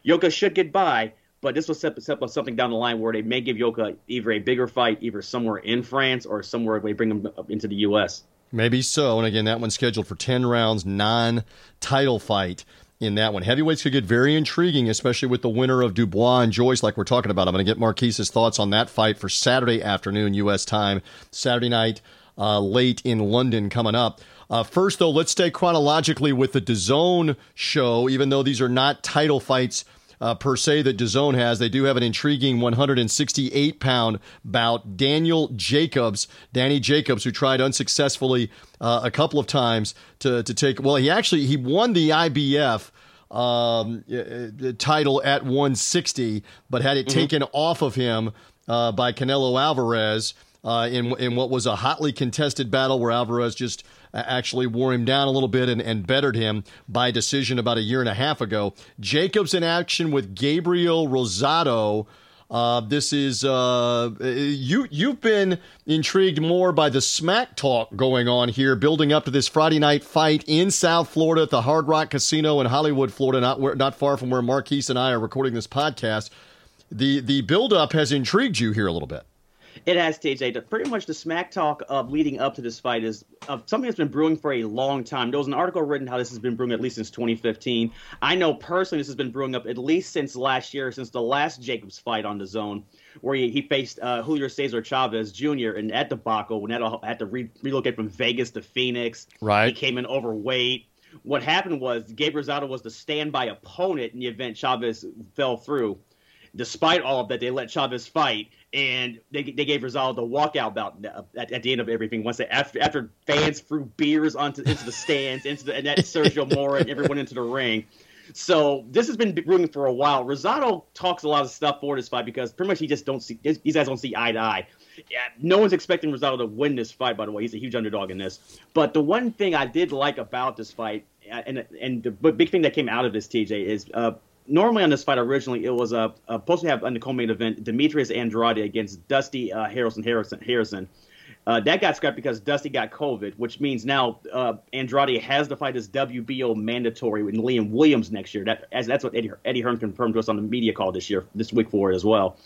Yoka should get by, but this will set, set up something down the line where they may give Yoka either a bigger fight, either somewhere in France or somewhere they bring him up into the U.S. Maybe so. And again, that one's scheduled for 10 rounds, non title fight in that one. Heavyweights could get very intriguing, especially with the winner of Dubois and Joyce, like we're talking about. I'm going to get Marquise's thoughts on that fight for Saturday afternoon, U.S. time, Saturday night, uh, late in London coming up. Uh, first, though, let's stay chronologically with the DAZN show, even though these are not title fights. Uh, per se that DAZN has. They do have an intriguing 168 pound bout. Daniel Jacobs, Danny Jacobs, who tried unsuccessfully uh, a couple of times to to take. Well, he actually he won the IBF um, uh, title at 160, but had it mm-hmm. taken off of him uh, by Canelo Alvarez uh, in in what was a hotly contested battle where Alvarez just actually wore him down a little bit and, and bettered him by decision about a year and a half ago. Jacobs in action with Gabriel Rosado. Uh, this is uh, you. You've been intrigued more by the smack talk going on here, building up to this Friday night fight in South Florida at the Hard Rock Casino in Hollywood, Florida, not where, not far from where Marquise and I are recording this podcast. The the build up has intrigued you here a little bit. It has, TJ. Pretty much the smack talk of leading up to this fight is of something that's been brewing for a long time. There was an article written how this has been brewing at least since 2015. I know personally this has been brewing up at least since last year, since the last Jacobs fight on DAZN, where he, he faced uh, Julio Cesar Chavez Jr. and at debacle when had, had to re- relocate from Vegas to Phoenix. Right. He came in overweight. What happened was Gabe Rosado was the standby opponent in the event Chavez fell through. Despite all of that, they let Chavez fight and they, they gave Rosado the walkout bout at, at, the end of everything. Once they, after after fans threw beers onto into the stands, into the and that Sergio Mora and everyone into the ring. So this has been brewing for a while. Rosado talks a lot of stuff for this fight because pretty much he just don't see these guys don't see eye to eye. Yeah, no one's expecting Rosado to win this fight. By the way, he's a huge underdog in this. But the one thing I did like about this fight, and and the big thing that came out of this, TJ, is uh, normally on this fight originally it was uh, supposed to have on the co-main event Demetrius Andrade against Dusty uh, Harrison Harrison Harrison. Uh, that got scrapped because Dusty got COVID, which means now uh, Andrade has to fight his WBO mandatory with Liam Williams next year. That as that's what Eddie Eddie Hearn confirmed to us on the media call this year, this week for it as well.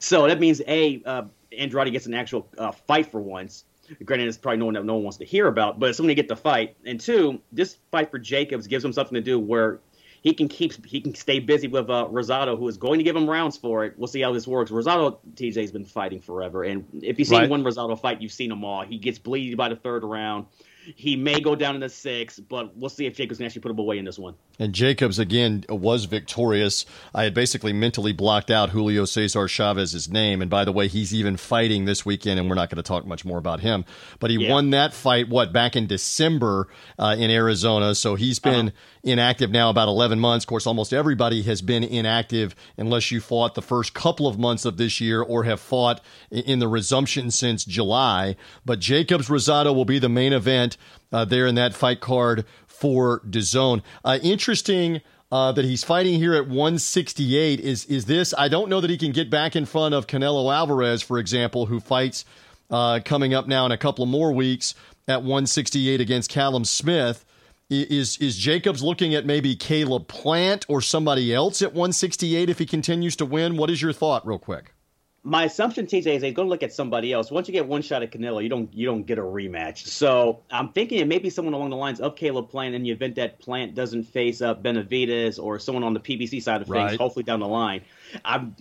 So that means a uh, Andrade gets an actual uh, fight for once. Granted, it's probably no one that no one wants to hear about, but it's something to get the fight. And two, this fight for Jacobs gives him something to do where he can keep he can stay busy with uh, Rosado, who is going to give him rounds for it. We'll see how this works. Rosado TJ's been fighting forever, and if you've seen right. one Rosado fight, you've seen them all. He gets bleeding by the third round. He may go down in the six, but we'll see if Jacobs can actually put him away in this one. And Jacobs, again, was victorious. I had basically mentally blocked out Julio Cesar Chavez's name. And by the way, he's even fighting this weekend, and we're not going to talk much more about him. But he yeah. won that fight, what, back in December uh, in Arizona. So he's been uh-huh. Inactive now about 11 months. Of course, almost everybody has been inactive unless you fought the first couple of months of this year or have fought in the resumption since July. But Jacobs Rosado will be the main event uh, there in that fight card for DAZN. Uh, interesting. Uh, that he's fighting here at 168 is is this I don't know that he can get back in front of Canelo Alvarez for example who fights uh, coming up now in a couple of more weeks at 168 against Callum Smith is is Jacobs looking at maybe Caleb Plant or somebody else at 168 if he continues to win what is your thought real quick my assumption, TJ, is they're going to look at somebody else. Once you get one shot at Canelo, you don't you don't get a rematch. So I'm thinking it may be someone along the lines of Caleb Plant in the event that Plant doesn't face up Benavidez or someone on the PBC side of things, right. hopefully down the line. I'm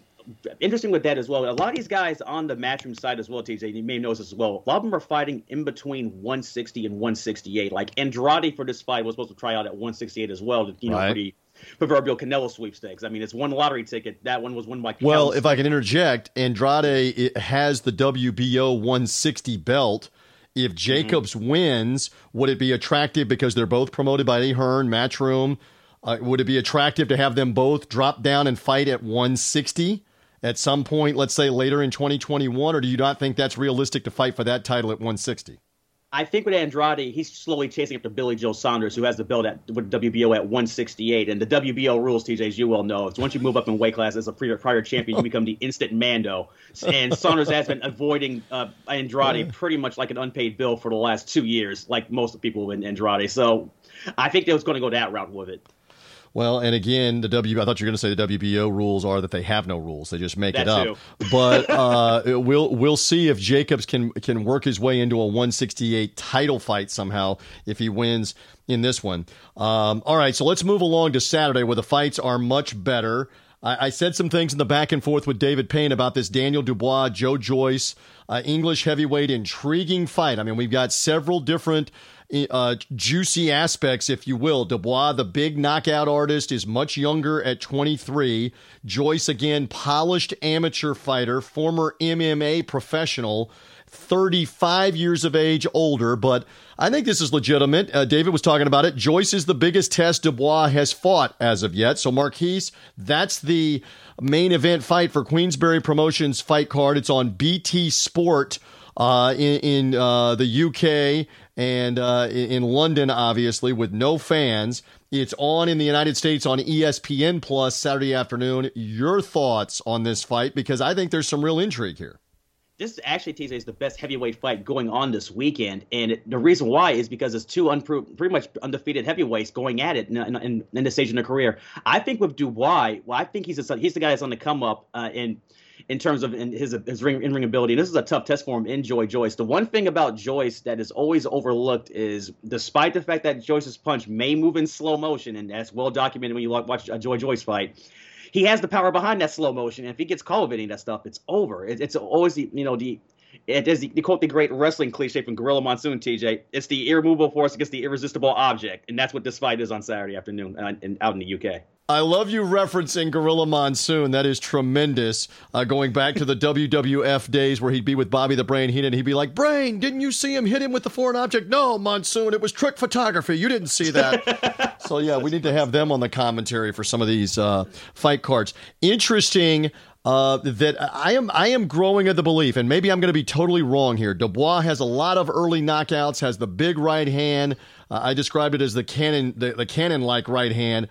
interesting with that as well. A lot of these guys on the matchroom side as well, TJ, you may notice as well. A lot of them are fighting in between 160 and 168. Like Andrade for this fight was supposed to try out at 168 as well, you know, right. for the proverbial Canelo sweepstakes. I mean, it's one lottery ticket. That one was won by. Well, if I can interject, Andrade has the WBO 160 belt. If mm-hmm. Jacobs mm-hmm. wins, would it be attractive because they're both promoted by Eddie Hearn, Matchroom? Uh, would it be attractive to have them both drop down and fight at 160 at some point, let's say later in 2021, or do you not think that's realistic to fight for that title at 160? I think with Andrade, he's slowly chasing up to Billy Joe Saunders, who has the belt at with WBO at 168. And the WBO rules, TJ, as you well know, is once you move up in weight class as a prior, prior champion, you become the instant Mando. And Saunders has been avoiding uh, Andrade pretty much like an unpaid bill for the last two years, like most people in Andrade. So I think they was going to go that route with it. Well, and again, the W. I thought you were going to say the WBO rules are that they have no rules; they just make that it up. But uh, we'll we'll see if Jacobs can can work his way into a 168 title fight somehow if he wins in this one. Um, all right, so let's move along to Saturday where the fights are much better. I, I said some things in the back and forth with David Payne about this Daniel Dubois, Joe Joyce, uh, English heavyweight intriguing fight. I mean, we've got several different uh, juicy aspects, if you will. Dubois, the big knockout artist, is much younger at 23. Joyce, again, polished amateur fighter, former MMA professional. 35 years of age older, but I think this is legitimate. Uh, David was talking about it. Joyce is the biggest test Dubois has fought as of yet. So, Marquise, that's the main event fight for Queensberry Promotions fight card. It's on BT Sport uh, in, in uh, the UK and uh, in London, obviously, with no fans. It's on in the United States on ESPN Plus Saturday afternoon. Your thoughts on this fight? Because I think there's some real intrigue here. This actually, TJ, is the best heavyweight fight going on this weekend, and the reason why is because it's two unpro- pretty much undefeated heavyweights going at it in, in, in this stage in their career. I think with Dubois, well, I think he's a, he's the guy that's on the come up, uh, and in terms of in his his ring in ring ability. And this is a tough test for him in Joy Joyce. The one thing about Joyce that is always overlooked is, despite the fact that Joyce's punch may move in slow motion, and that's well documented when you watch a Joy Joyce fight. He has the power behind that slow motion, and if he gets caught of any of that stuff, it's over. It, it's always the you know the it is the, quote the great wrestling cliche from Gorilla Monsoon, TJ. It's the irremovable force against the irresistible object, and that's what this fight is on Saturday afternoon uh, in, out in the UK. I love you referencing Gorilla Monsoon. That is tremendous. Uh, going back to the WWF days where he'd be with Bobby the Brain Heenan, he'd be like, "Brain, didn't you see him hit him with the foreign object?" No, Monsoon, it was trick photography. You didn't see that. so yeah, we need to have them on the commentary for some of these uh, fight cards. Interesting. Uh, that I am I am growing of the belief, and maybe I'm going to be totally wrong here. Dubois has a lot of early knockouts, has the big right hand. Uh, I described it as the cannon, the, the cannon like right hand.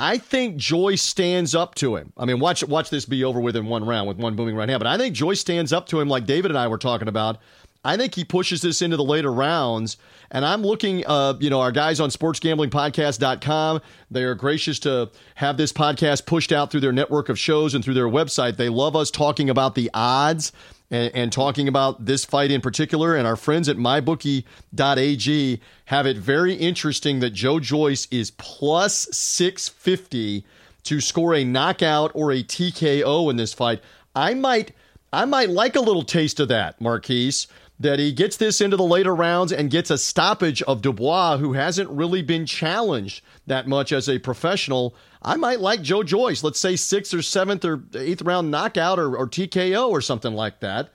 I think Joyce stands up to him. I mean, watch watch this be over with in one round with one booming right hand. But I think Joyce stands up to him like David and I were talking about. I think he pushes this into the later rounds. And I'm looking, uh, you know, our guys on sportsgamblingpodcast.com, they are gracious to have this podcast pushed out through their network of shows and through their website. They love us talking about the odds and, and, talking about this fight in particular. And our friends at mybookie.ag have it very interesting that Joe Joyce is plus 650 to score a knockout or a TKO in this fight. I might I might like a little taste of that, Marquise, that he gets this into the later rounds and gets a stoppage of Dubois, who hasn't really been challenged that much as a professional. I might like Joe Joyce, let's say sixth or seventh or eighth round knockout or, or TKO or something like that.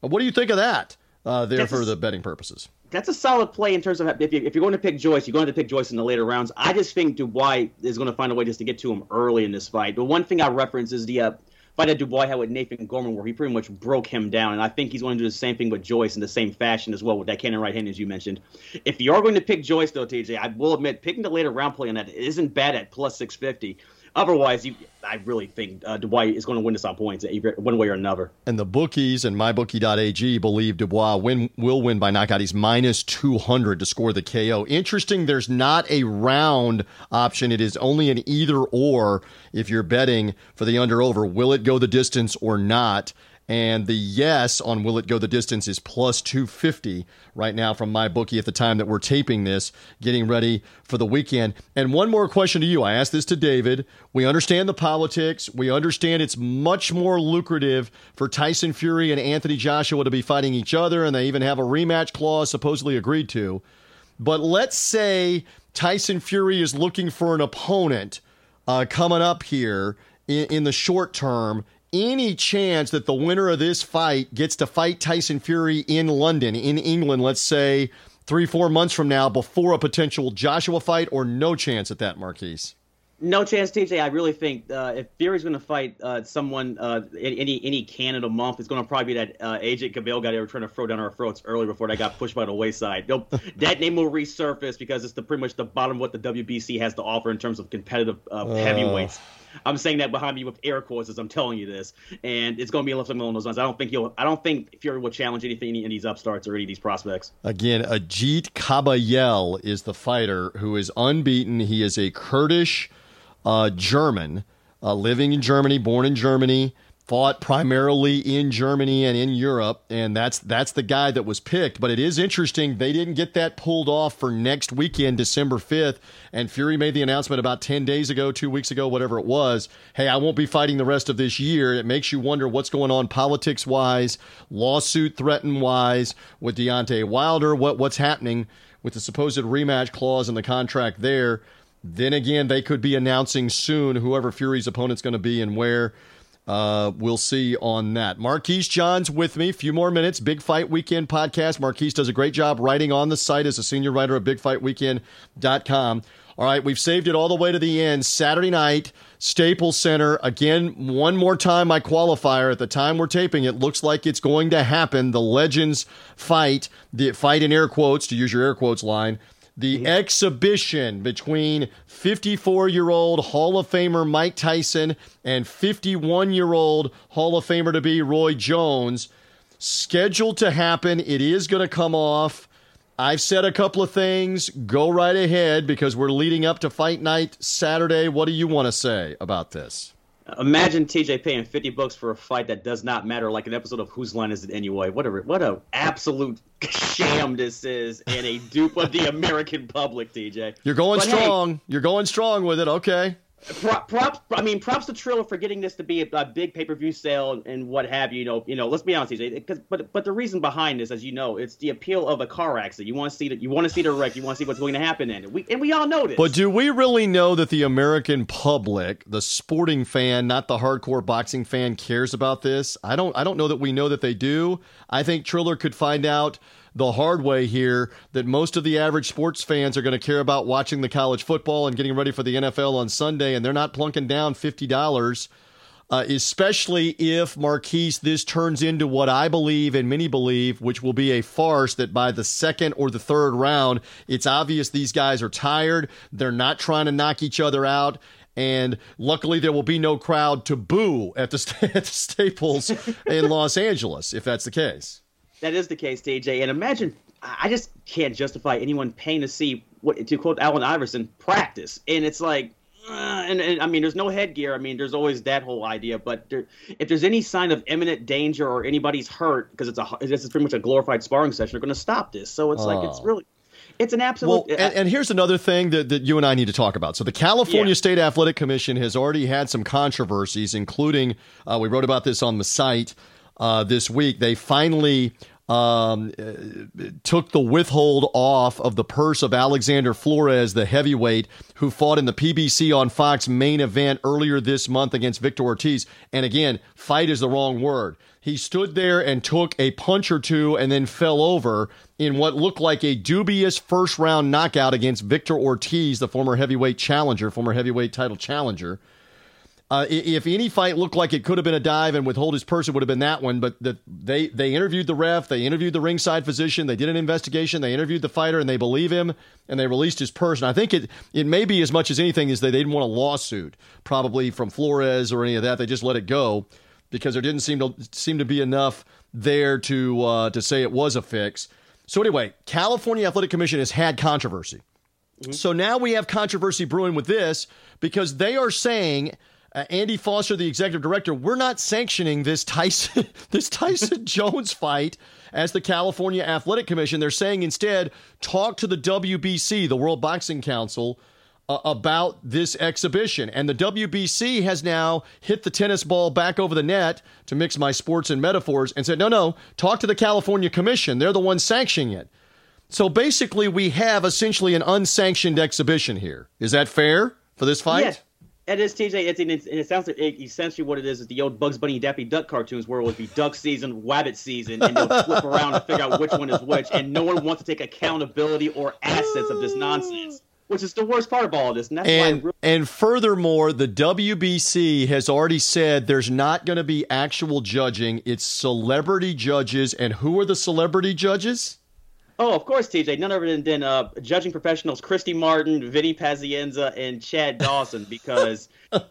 What do you think of that uh, there That's for a, the betting purposes? That's a solid play in terms of if, you, if you're going to pick Joyce, you're going to pick Joyce in the later rounds. I just think Dubois is going to find a way just to get to him early in this fight. The one thing I reference is the uh, fight that Dubois had with Nathan Gorman, where he pretty much broke him down. And I think he's going to do the same thing with Joyce in the same fashion as well with that cannon right hand, as you mentioned. If you are going to pick Joyce, though, TJ, I will admit picking the later round play on that isn't bad at plus 650. Otherwise, you, I really think uh, is going to win this on points one way or another. And the bookies and mybookie.ag believe Dubois win, will win by knockout. He's minus 200 to score the KO. Interesting, there's not a round option. It is only an either or if you're betting for the under over. Will it go the distance or not? And the yes on will it go the distance is plus 250 right now from my bookie at the time that we're taping this, getting ready for the weekend. And one more question to you. I asked this to David. We understand the politics. We understand it's much more lucrative for Tyson Fury and Anthony Joshua to be fighting each other, and they even have a rematch clause supposedly agreed to. But let's say Tyson Fury is looking for an opponent uh, coming up here in, in the short term any chance that the winner of this fight gets to fight Tyson Fury in London, in England, let's say three, four months from now, before a potential Joshua fight, or no chance at that, Marquise? No chance, TJ. I really think uh, if Fury's going to fight uh, someone uh, any any Canada month, it's going to probably be that uh, Agit Kabayel guy they were trying to throw down our throats early before they got pushed by the wayside. that name will resurface because it's the pretty much the bottom of what the WBC has to offer in terms of competitive uh, heavyweights. I'm saying that behind me with air quotes as I'm telling you this, and it's going to be something along those lines. I don't think he'll. I don't think Fury will challenge anything any of these upstarts or any of these prospects. Again, Agit Kabayel is the fighter who is unbeaten. He is a Kurdish uh, German, uh, living in Germany, born in Germany fought primarily in Germany and in Europe, and that's that's the guy that was picked. But it is interesting they didn't get that pulled off for next weekend, December fifth. And Fury made the announcement about ten days ago, two weeks ago, whatever it was. Hey, I won't be fighting the rest of this year. It makes you wonder what's going on politics wise, lawsuit threaten wise with Deontay Wilder. What what's happening with the supposed rematch clause in the contract there? Then again, they could be announcing soon whoever Fury's opponent's going to be and where. Uh, we'll see on that. Marquise Johns with me. A few more minutes. Big Fight Weekend podcast. Marquise does a great job writing on the site as a senior writer at bigfightweekend.com. All right, we've saved it all the way to the end. Saturday night, Staples Center. Again, one more time, my qualifier. At the time we're taping, it looks like it's going to happen. The Legends fight, the fight in air quotes, to use your air quotes line, the mm-hmm. exhibition between 54 year old Hall of Famer Mike Tyson and 51 year old Hall of Famer to be Roy Jones. Scheduled to happen. It is going to come off. I've said a couple of things. Go right ahead because we're leading up to fight night Saturday. What do you want to say about this? Imagine TJ paying fifty bucks for a fight that does not matter, like an episode of Whose Line Is It Anyway? What a what a absolute sham this is, and a dupe of the American public, TJ. You're going but strong. Hey, You're going strong with it. Okay props. I mean, props to Triller for getting this to be a, a big pay per view sale and what have you. You know, you know. Let's be honest, TJ. But but the reason behind this, as you know, it's the appeal of a car accident. You want to see that. You want to see the wreck. You want to see what's going to happen in it. We and we all know this. But do we really know that the American public, the sporting fan, not the hardcore boxing fan, cares about this? I don't. I don't know that we know that they do. I think Triller could find out the hard way here that most of the average sports fans are going to care about watching the college football and getting ready for the NFL on Sunday, and they're not plunking down $50. Uh, especially if Marquise this turns into what I believe and many believe, which will be a farce. That by the second or the third round, it's obvious these guys are tired. They're not trying to knock each other out, and luckily there will be no crowd to boo at the, at the Staples in Los Angeles if that's the case that is the case, TJ. And imagine, I just can't justify anyone paying to see what to quote Allen Iverson practice. And it's like, uh, and, and, I mean, there's no headgear. I mean, there's always that whole idea. But there, if there's any sign of imminent danger or anybody's hurt, because it's a this is pretty much a glorified sparring session, they're going to stop this. So it's oh. like it's oh. really it's an absolute. Well, and, and, here's another thing that, that you and I need to talk about. So, the California yeah. State Athletic Commission has already had some controversies, including uh, we wrote about this on the site uh, this week. They finally um, uh, took the withhold off of the purse of Alexander Flores, the heavyweight who fought in the PBC on Fox main event earlier this month against Victor Ortiz. And again, fight is the wrong word. He stood there and took a punch or two and then fell over in what looked like a dubious first round knockout against Victor Ortiz, the former heavyweight challenger, former heavyweight title challenger. Uh, if any fight looked like it could have been a dive and withhold his purse, it would have been that one. But the, they they interviewed the ref, they interviewed the ringside physician, they did an investigation, they interviewed the fighter, and they believe him, and they released his purse. And I think it it may be as much as anything is that they didn't want a lawsuit, probably from Flores or any of that. They just let it go because there didn't seem to seem to be enough there to uh, to say it was a fix. So anyway, California Athletic Commission has had controversy. Mm-hmm. So now we have controversy brewing with this because they are saying uh, Andy Foster, the executive director, we're not sanctioning this Tyson this Tyson Jones fight as the California Athletic Commission. They're saying instead, talk to the WBC, the World Boxing Council, uh, about this exhibition. And the WBC has now hit the tennis ball back over the net to mix my sports and metaphors and said, no, no, talk to the California Commission. They're the ones sanctioning it. So basically, we have essentially an unsanctioned exhibition here. Is that fair for this fight? Yes. It is TJ. It's, it's, it sounds like essentially what it is is the old Bugs Bunny Daffy Duck cartoons where it would be duck season, wabbit season, and they'll flip around to figure out which one is which, and no one wants to take accountability or assets of this nonsense. Which is the worst part of all of this, and and, really- and furthermore, the WBC has already said there's not going to be actual judging; it's celebrity judges, and who are the celebrity judges? Oh, of course, TJ. None other than uh, judging professionals Christy Martin, Vinny Pazienza, and Chad Dawson. Because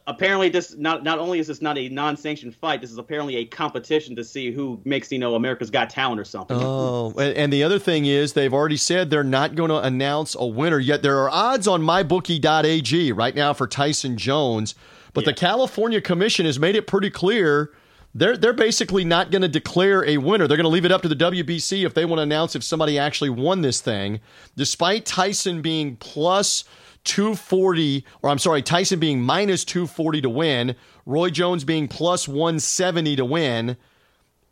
apparently, this not not only is this not a non-sanctioned fight, this is apparently a competition to see who makes you know America's Got Talent or something. Oh, and the other thing is they've already said they're not going to announce a winner yet. There are odds on mybookie.ag right now for Tyson Jones, but yeah. the California Commission has made it pretty clear they're they're basically not going to declare a winner. They're going to leave it up to the WBC if they want to announce if somebody actually won this thing. Despite Tyson being plus 240 or I'm sorry, Tyson being minus 240 to win, Roy Jones being plus 170 to win.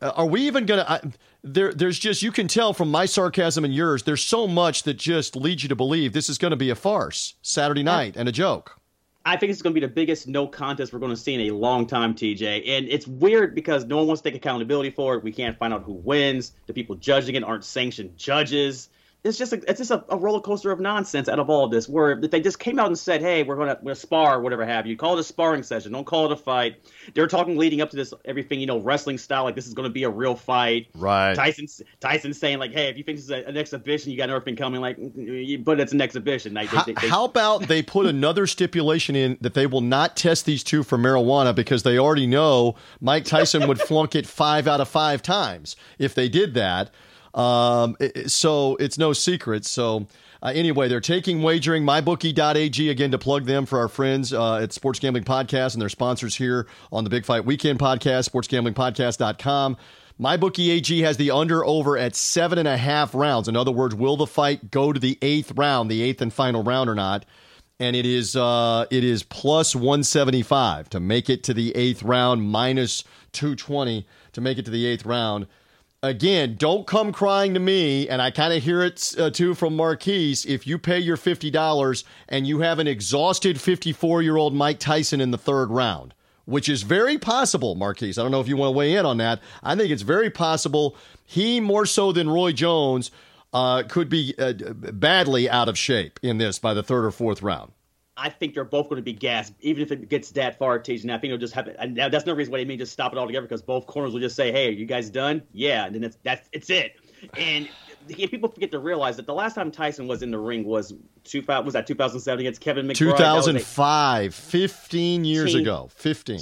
Uh, are we even going to there there's just you can tell from my sarcasm and yours there's so much that just leads you to believe this is going to be a farce Saturday night and a joke. I think it's going to be the biggest no contest we're going to see in a long time, TJ. And it's weird because no one wants to take accountability for it. We can't find out who wins. The people judging it aren't sanctioned judges it's just a, it's just a, a, roller coaster of nonsense out of all of this. Where they just came out and said, "Hey, we're gonna, we're spar, whatever have you. Call it a sparring session. Don't call it a fight." They're talking leading up to this everything, you know, wrestling style, like this is gonna be a real fight. Right. Tyson Tyson saying like, "Hey, if you think this is a, an exhibition, you got everything coming." Like, mm, mm, mm, but it's an exhibition. Like, how, they, they, how about they put another stipulation in that they will not test these two for marijuana because they already know Mike Tyson would flunk it five out of five times if they did that. Um, so it's no secret. So uh, anyway, they're taking wagering. MyBookie.ag again to plug them for our friends uh, at Sports Gambling Podcast and their sponsors here on the Big Fight Weekend Podcast. SportsGamblingPodcast.com. MyBookie AG has the under over at seven and a half rounds. In other words, will the fight go to the eighth round, the eighth and final round, or not? And it is uh, it is plus one seventy five to make it to the eighth round, minus two twenty to make it to the eighth round again, don't come crying to me. And I kind of hear it uh, too from Marquise. If you pay your $50 and you have an exhausted 54 year old Mike Tyson in the third round, which is very possible, Marquise. I don't know if you want to weigh in on that. I think it's very possible he, more so than Roy Jones, uh, could be uh, badly out of shape in this by the third or fourth round. I think they're both going to be gassed, even if it gets that far. And I think it'll just happen. And that's no reason why they may just stop it altogether because both corners will just say, "Hey, are you guys done?" Yeah, and then that's that's it's it. And people forget to realize that the last time Tyson was in the ring was two was that 2007 against Kevin McBride. 2005, 15 years ago, 15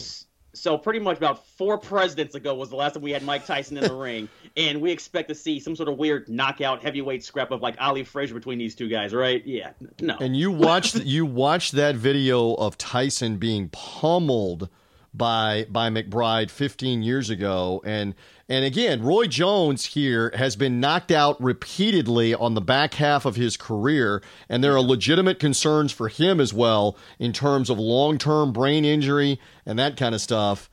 so pretty much about four presidents ago was the last time we had Mike Tyson in the ring, and we expect to see some sort of weird knockout heavyweight scrap of like Ali Frazier between these two guys, right? Yeah, no. And you watched you watched that video of Tyson being pummeled by by McBride 15 years ago, and and again, Roy Jones here has been knocked out repeatedly on the back half of his career, and there are legitimate concerns for him as well in terms of long term brain injury and that kind of stuff.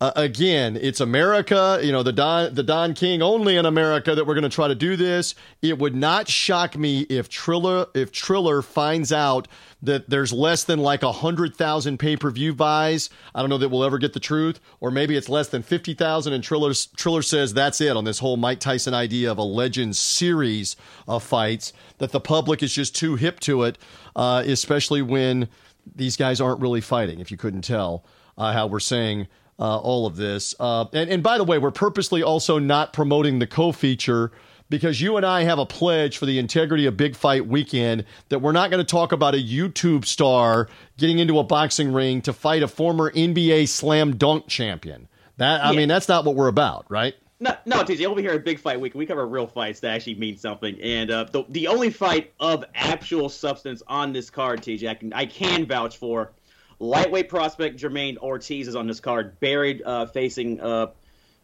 Uh, again, it's America, you know, the Don the Don King only in America that we're going to try to do this. It would not shock me if Triller if Triller finds out that there's less than like a hundred thousand pay per view buys. I don't know that we'll ever get the truth, or maybe it's less than fifty thousand. And Triller Triller says that's it on this whole Mike Tyson idea of a legend series of fights. That the public is just too hip to it, uh, especially when these guys aren't really fighting. If you couldn't tell uh, how we're saying uh, all of this. Uh, and, and by the way, we're purposely also not promoting the co feature because you and I have a pledge for the integrity of Big Fight Weekend that we're not going to talk about a YouTube star getting into a boxing ring to fight a former NBA slam dunk champion. That I yeah. mean, that's not what we're about, right? No, no, TJ. Over here at Big Fight Week, we cover real fights that actually mean something. And uh, the the only fight of actual substance on this card, TJ, I can I can vouch for Lightweight prospect Jamaine Ortiz is on this card, buried uh, facing. Uh,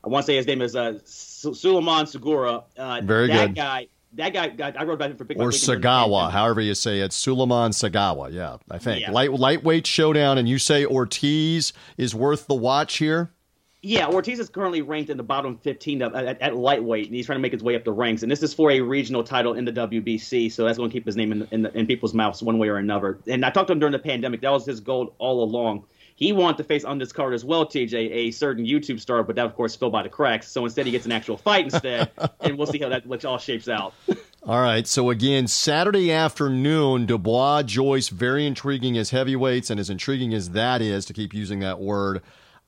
I want to say his name is uh, Sulaiman Segura. Uh, Very that good. Guy, that guy, I wrote about him for Big Or Sagawa, however you say it. Suleiman Sagawa, yeah, I think. Yeah. Light, lightweight showdown, and you say Ortiz is worth the watch here? Yeah, Ortiz is currently ranked in the bottom 15 of, at, at, lightweight, and he's trying to make his way up the ranks. And this is for a regional title in the WBC, so that's going to keep his name in, in, the, in people's mouths one way or another. And I talked to him during the pandemic; that was his goal all along. He wanted to face on this card as well, TJ, a certain YouTube star, but that of course fell by the cracks. So instead, he gets an actual fight instead, and we'll see how that all shapes out. All right. So again, Saturday afternoon, Dubois Joyce, very intriguing as heavyweights, and as intriguing as that is to keep using that word.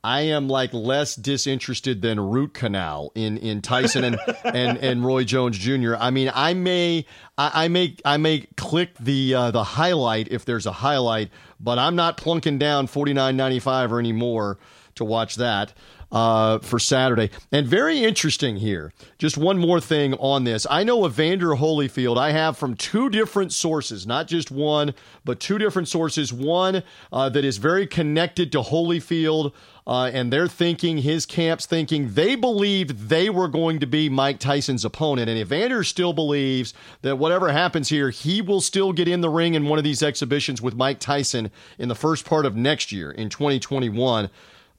I am like less disinterested than root canal in in Tyson and and and Roy Jones Jr. I mean, I may I, I may I may click the uh, the highlight if there's a highlight, but I'm not plunking down forty nine ninety five or any more to watch that uh, for Saturday. And very interesting here. Just one more thing on this. I know Evander Holyfield, I have from two different sources, not just one, but two different sources. One uh, that is very connected to Holyfield. Uh, and they're thinking, his camp's thinking, they believed they were going to be Mike Tyson's opponent. And Evander still believes that whatever happens here, he will still get in the ring in one of these exhibitions with Mike Tyson in the first part of next year in 2021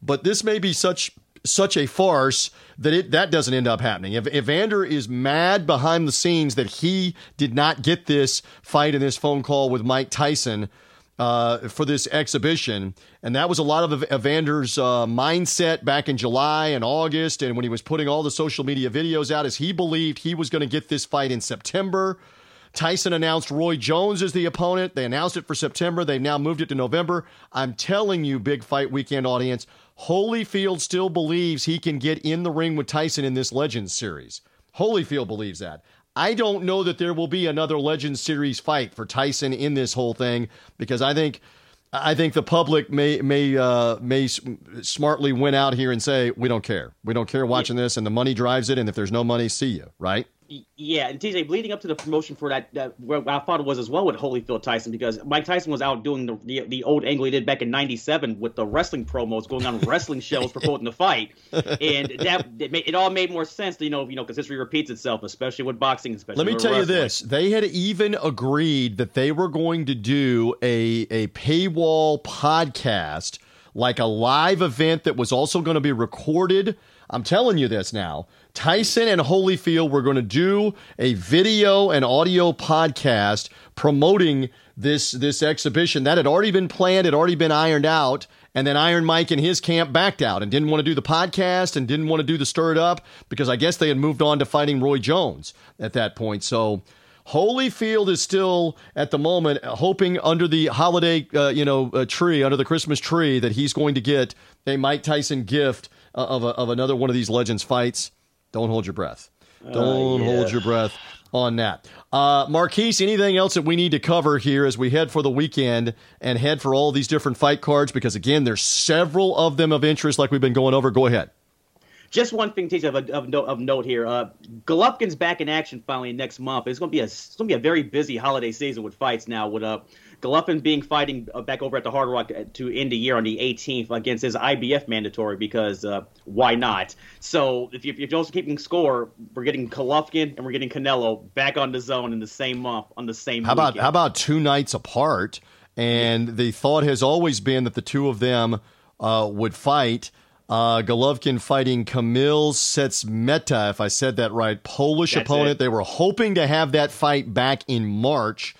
but this may be such such a farce that it that doesn't end up happening. If Evander is mad behind the scenes that he did not get this fight in this phone call with Mike Tyson uh, for this exhibition, and that was a lot of Evander's uh, mindset back in July and August, and when he was putting all the social media videos out, as he believed he was going to get this fight in September. Tyson announced Roy Jones as the opponent. They announced it for September. They've now moved it to November. I'm telling you, big fight weekend audience, Holyfield still believes he can get in the ring with Tyson in this Legends series. Holyfield believes that. I don't know that there will be another Legends series fight for Tyson in this whole thing because I think I think the public may may uh, may smartly win out here and say we don't care. We don't care watching this, and the money drives it. And if there's no money, see you right. Yeah, and TJ, leading up to the promotion for that, that I thought it was as well with Holyfield Tyson because Mike Tyson was out doing the, the, the old angle he did back in '97 with the wrestling promos, going on wrestling shows promoting the fight, and that it, made, it, all made more sense, you know, you know, because history repeats itself, especially with boxing. Especially let me tell wrestling. you this: they had even agreed that they were going to do a a paywall podcast, like a live event that was also going to be recorded. I'm telling you this now Tyson and Holyfield were going to do a video and audio podcast promoting this this exhibition that had already been planned, had already been ironed out, and then Iron Mike and his camp backed out and didn't want to do the podcast and didn't want to do the stir it up because I guess they had moved on to fighting Roy Jones at that point. So Holyfield is still at the moment hoping under the holiday, uh, you know, uh, tree, under the Christmas tree, that he's going to get a Mike Tyson gift of, a, of another one of these Legends fights. Don't hold your breath. Uh, Don't uh, yeah. hold your breath on that. Uh, Marquise, anything else that we need to cover here as we head for the weekend and head for all these different fight cards? Because again, there's several of them of interest, like we've been going over. Go ahead. Just one thing, TJ, of, of, of note here. Uh, Golovkin's back in action finally next month. It's going to be a it's going to be a very busy holiday season with fights now. With uh, Golovkin being fighting uh, back over at the Hard Rock uh, to end the year on the 18th against his IBF mandatory because uh, why not? So if, you, if you're also keeping score, we're getting Golovkin and we're getting Canelo back on DAZN in the same month on the same. How about how about two nights apart? And the thought has always been that the two of them uh, would fight. Uh, Golovkin fighting Kamil Szeremeta, if I said that right, Polish That's opponent. it. They were hoping to have that fight back in March,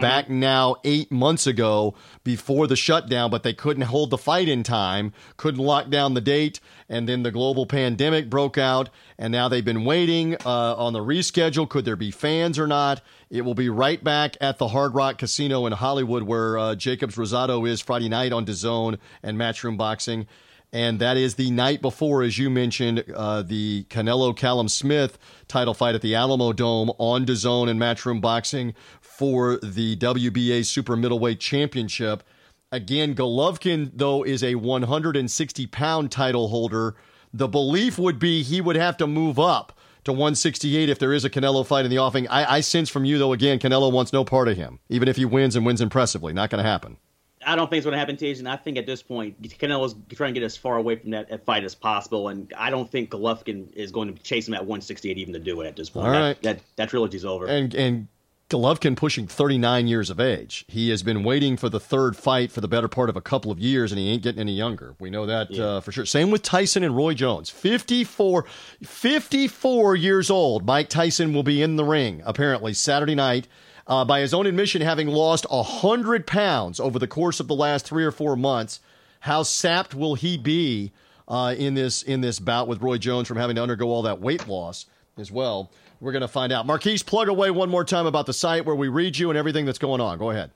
back now eight months ago before the shutdown, but they couldn't hold the fight in time, couldn't lock down the date, and then the global pandemic broke out, and now they've been waiting uh, on the reschedule. Could there be fans or not? It will be right back at the Hard Rock Casino in Hollywood, where uh, Jacobs Rosado is Friday night on DAZN and Matchroom Boxing. And that is the night before, as you mentioned, uh, the Canelo Callum Smith title fight at the Alamodome on DAZN and Matchroom Boxing for the WBA Super Middleweight Championship. Again, Golovkin, though, is a 160 pound title holder. The belief would be he would have to move up to 168 if there is a Canelo fight in the offing. I, I sense from you, though, again, Canelo wants no part of him, even if he wins and wins impressively. Not going to happen. I don't think it's going to happen, TJ, and I think at this point Canelo's trying to get as far away from that, that fight as possible, and I don't think Golovkin is going to chase him at 168 even to do it at this point. All that, right. that that trilogy's over. and and Golovkin pushing 39 years of age. He has been waiting for the third fight for the better part of a couple of years, and he ain't getting any younger. We know that uh, for sure. Same with Tyson and Roy Jones. 54, 54 years old. Mike Tyson will be in the ring apparently Saturday night. Uh, by his own admission, having lost 100 pounds over the course of the last three or four months, how sapped will he be uh, in this in this bout with Roy Jones from having to undergo all that weight loss as well? We're going to find out. Marquise, plug away one more time about the site where we read you and everything that's going on. Go ahead.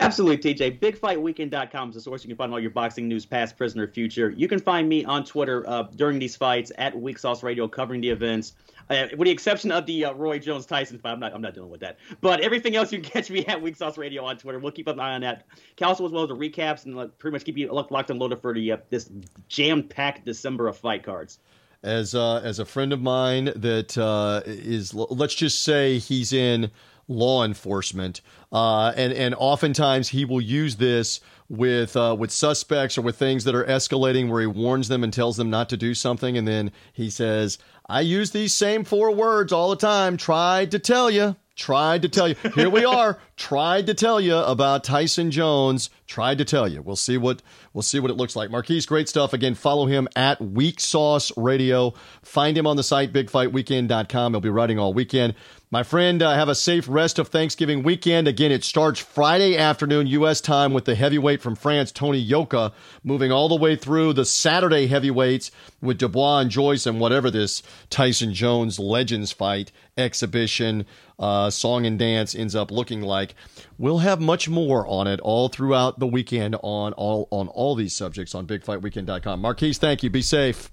Absolutely, TJ. BigFightWeekend.com is the source you can find all your boxing news, past, present, or future. You can find me on Twitter uh, during these fights at Weak Sauce Radio, covering the events. Uh, with the exception of the uh, Roy Jones Tyson fight, I'm not, I'm not dealing with that. But everything else, you can catch me at Weak Sauce Radio on Twitter. We'll keep an eye on that. Also, as well as the recaps and pretty much keep you locked and loaded for the uh, this jam-packed December of fight cards. as uh, as a friend of mine that uh, is let's just say he's in law enforcement, uh, and and oftentimes he will use this with uh, with suspects or with things that are escalating, where he warns them and tells them not to do something, and then he says, "I use these same four words all the time. Tried to tell you." Tried to tell you. Here we are. Tried to tell you about Tyson Jones. Tried to tell you. We'll see what we'll see what it looks like. Marquise, great stuff. Again, follow him at Weak Sauce Radio. Find him on the site bigfightweekend.com. He'll be writing all weekend. My friend, uh, have a safe rest of Thanksgiving weekend. Again, it starts Friday afternoon U.S. time with the heavyweight from France, Tony Yoka, moving all the way through the Saturday heavyweights with Dubois and Joyce and whatever this Tyson Jones Legends fight exhibition, uh, song and dance ends up looking like. We'll have much more on it all throughout the weekend on all on all these subjects on BigFightWeekend.com. Marquise, thank you. Be safe.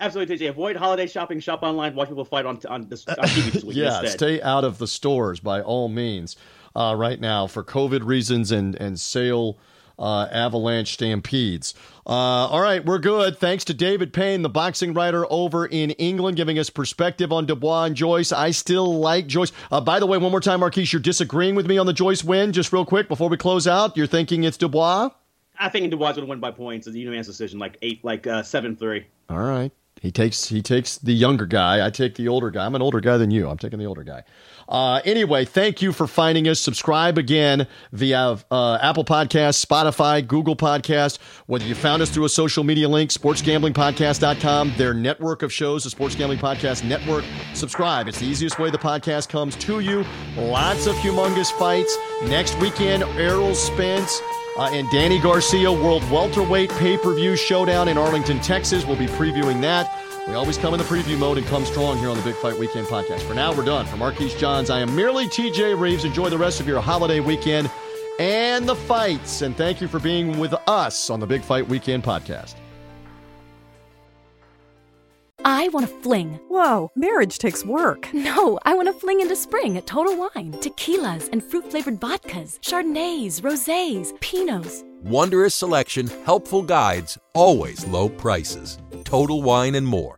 Absolutely, TJ. Avoid holiday shopping. Shop online. Watch people fight on on, this, on TV this week yeah, instead. stay out of the stores by all means uh, right now for COVID reasons and and sale uh, avalanche stampedes. Uh, all right, we're good. Thanks to David Payne, the boxing writer over in England, giving us perspective on Dubois and Joyce. I still like Joyce. Uh, by the way, one more time, Marquise, you're disagreeing with me on the Joyce win. Just real quick before we close out, you're thinking it's Dubois. I think Dubois would win by points. It's a unanimous decision, like eight, like uh, seven three. All right. He takes he takes the younger guy. I take the older guy. I'm an older guy than you. I'm taking the older guy. Uh, anyway, thank you for finding us. Subscribe again via uh, Apple Podcast, Spotify, Google Podcast. Whether you found us through a social media link, sportsgamblingpodcast.com, their network of shows, the Sports Gambling Podcast Network. Subscribe. It's the easiest way the podcast comes to you. Lots of humongous fights. Next weekend, Errol Spence. Uh, and Danny Garcia World Welterweight Pay Per View Showdown in Arlington, Texas. We'll be previewing that. We always come in the preview mode and come strong here on the Big Fight Weekend podcast. For now, we're done. For Marquise Johns, I am merely TJ Reeves. Enjoy the rest of your holiday weekend and the fights. And thank you for being with us on the Big Fight Weekend podcast. I want to fling. Whoa, marriage takes work. No, I want to fling into spring at Total Wine. Tequilas and fruit flavored vodkas, Chardonnays, Rosés, Pinots. Wondrous selection, helpful guides, always low prices. Total Wine and more.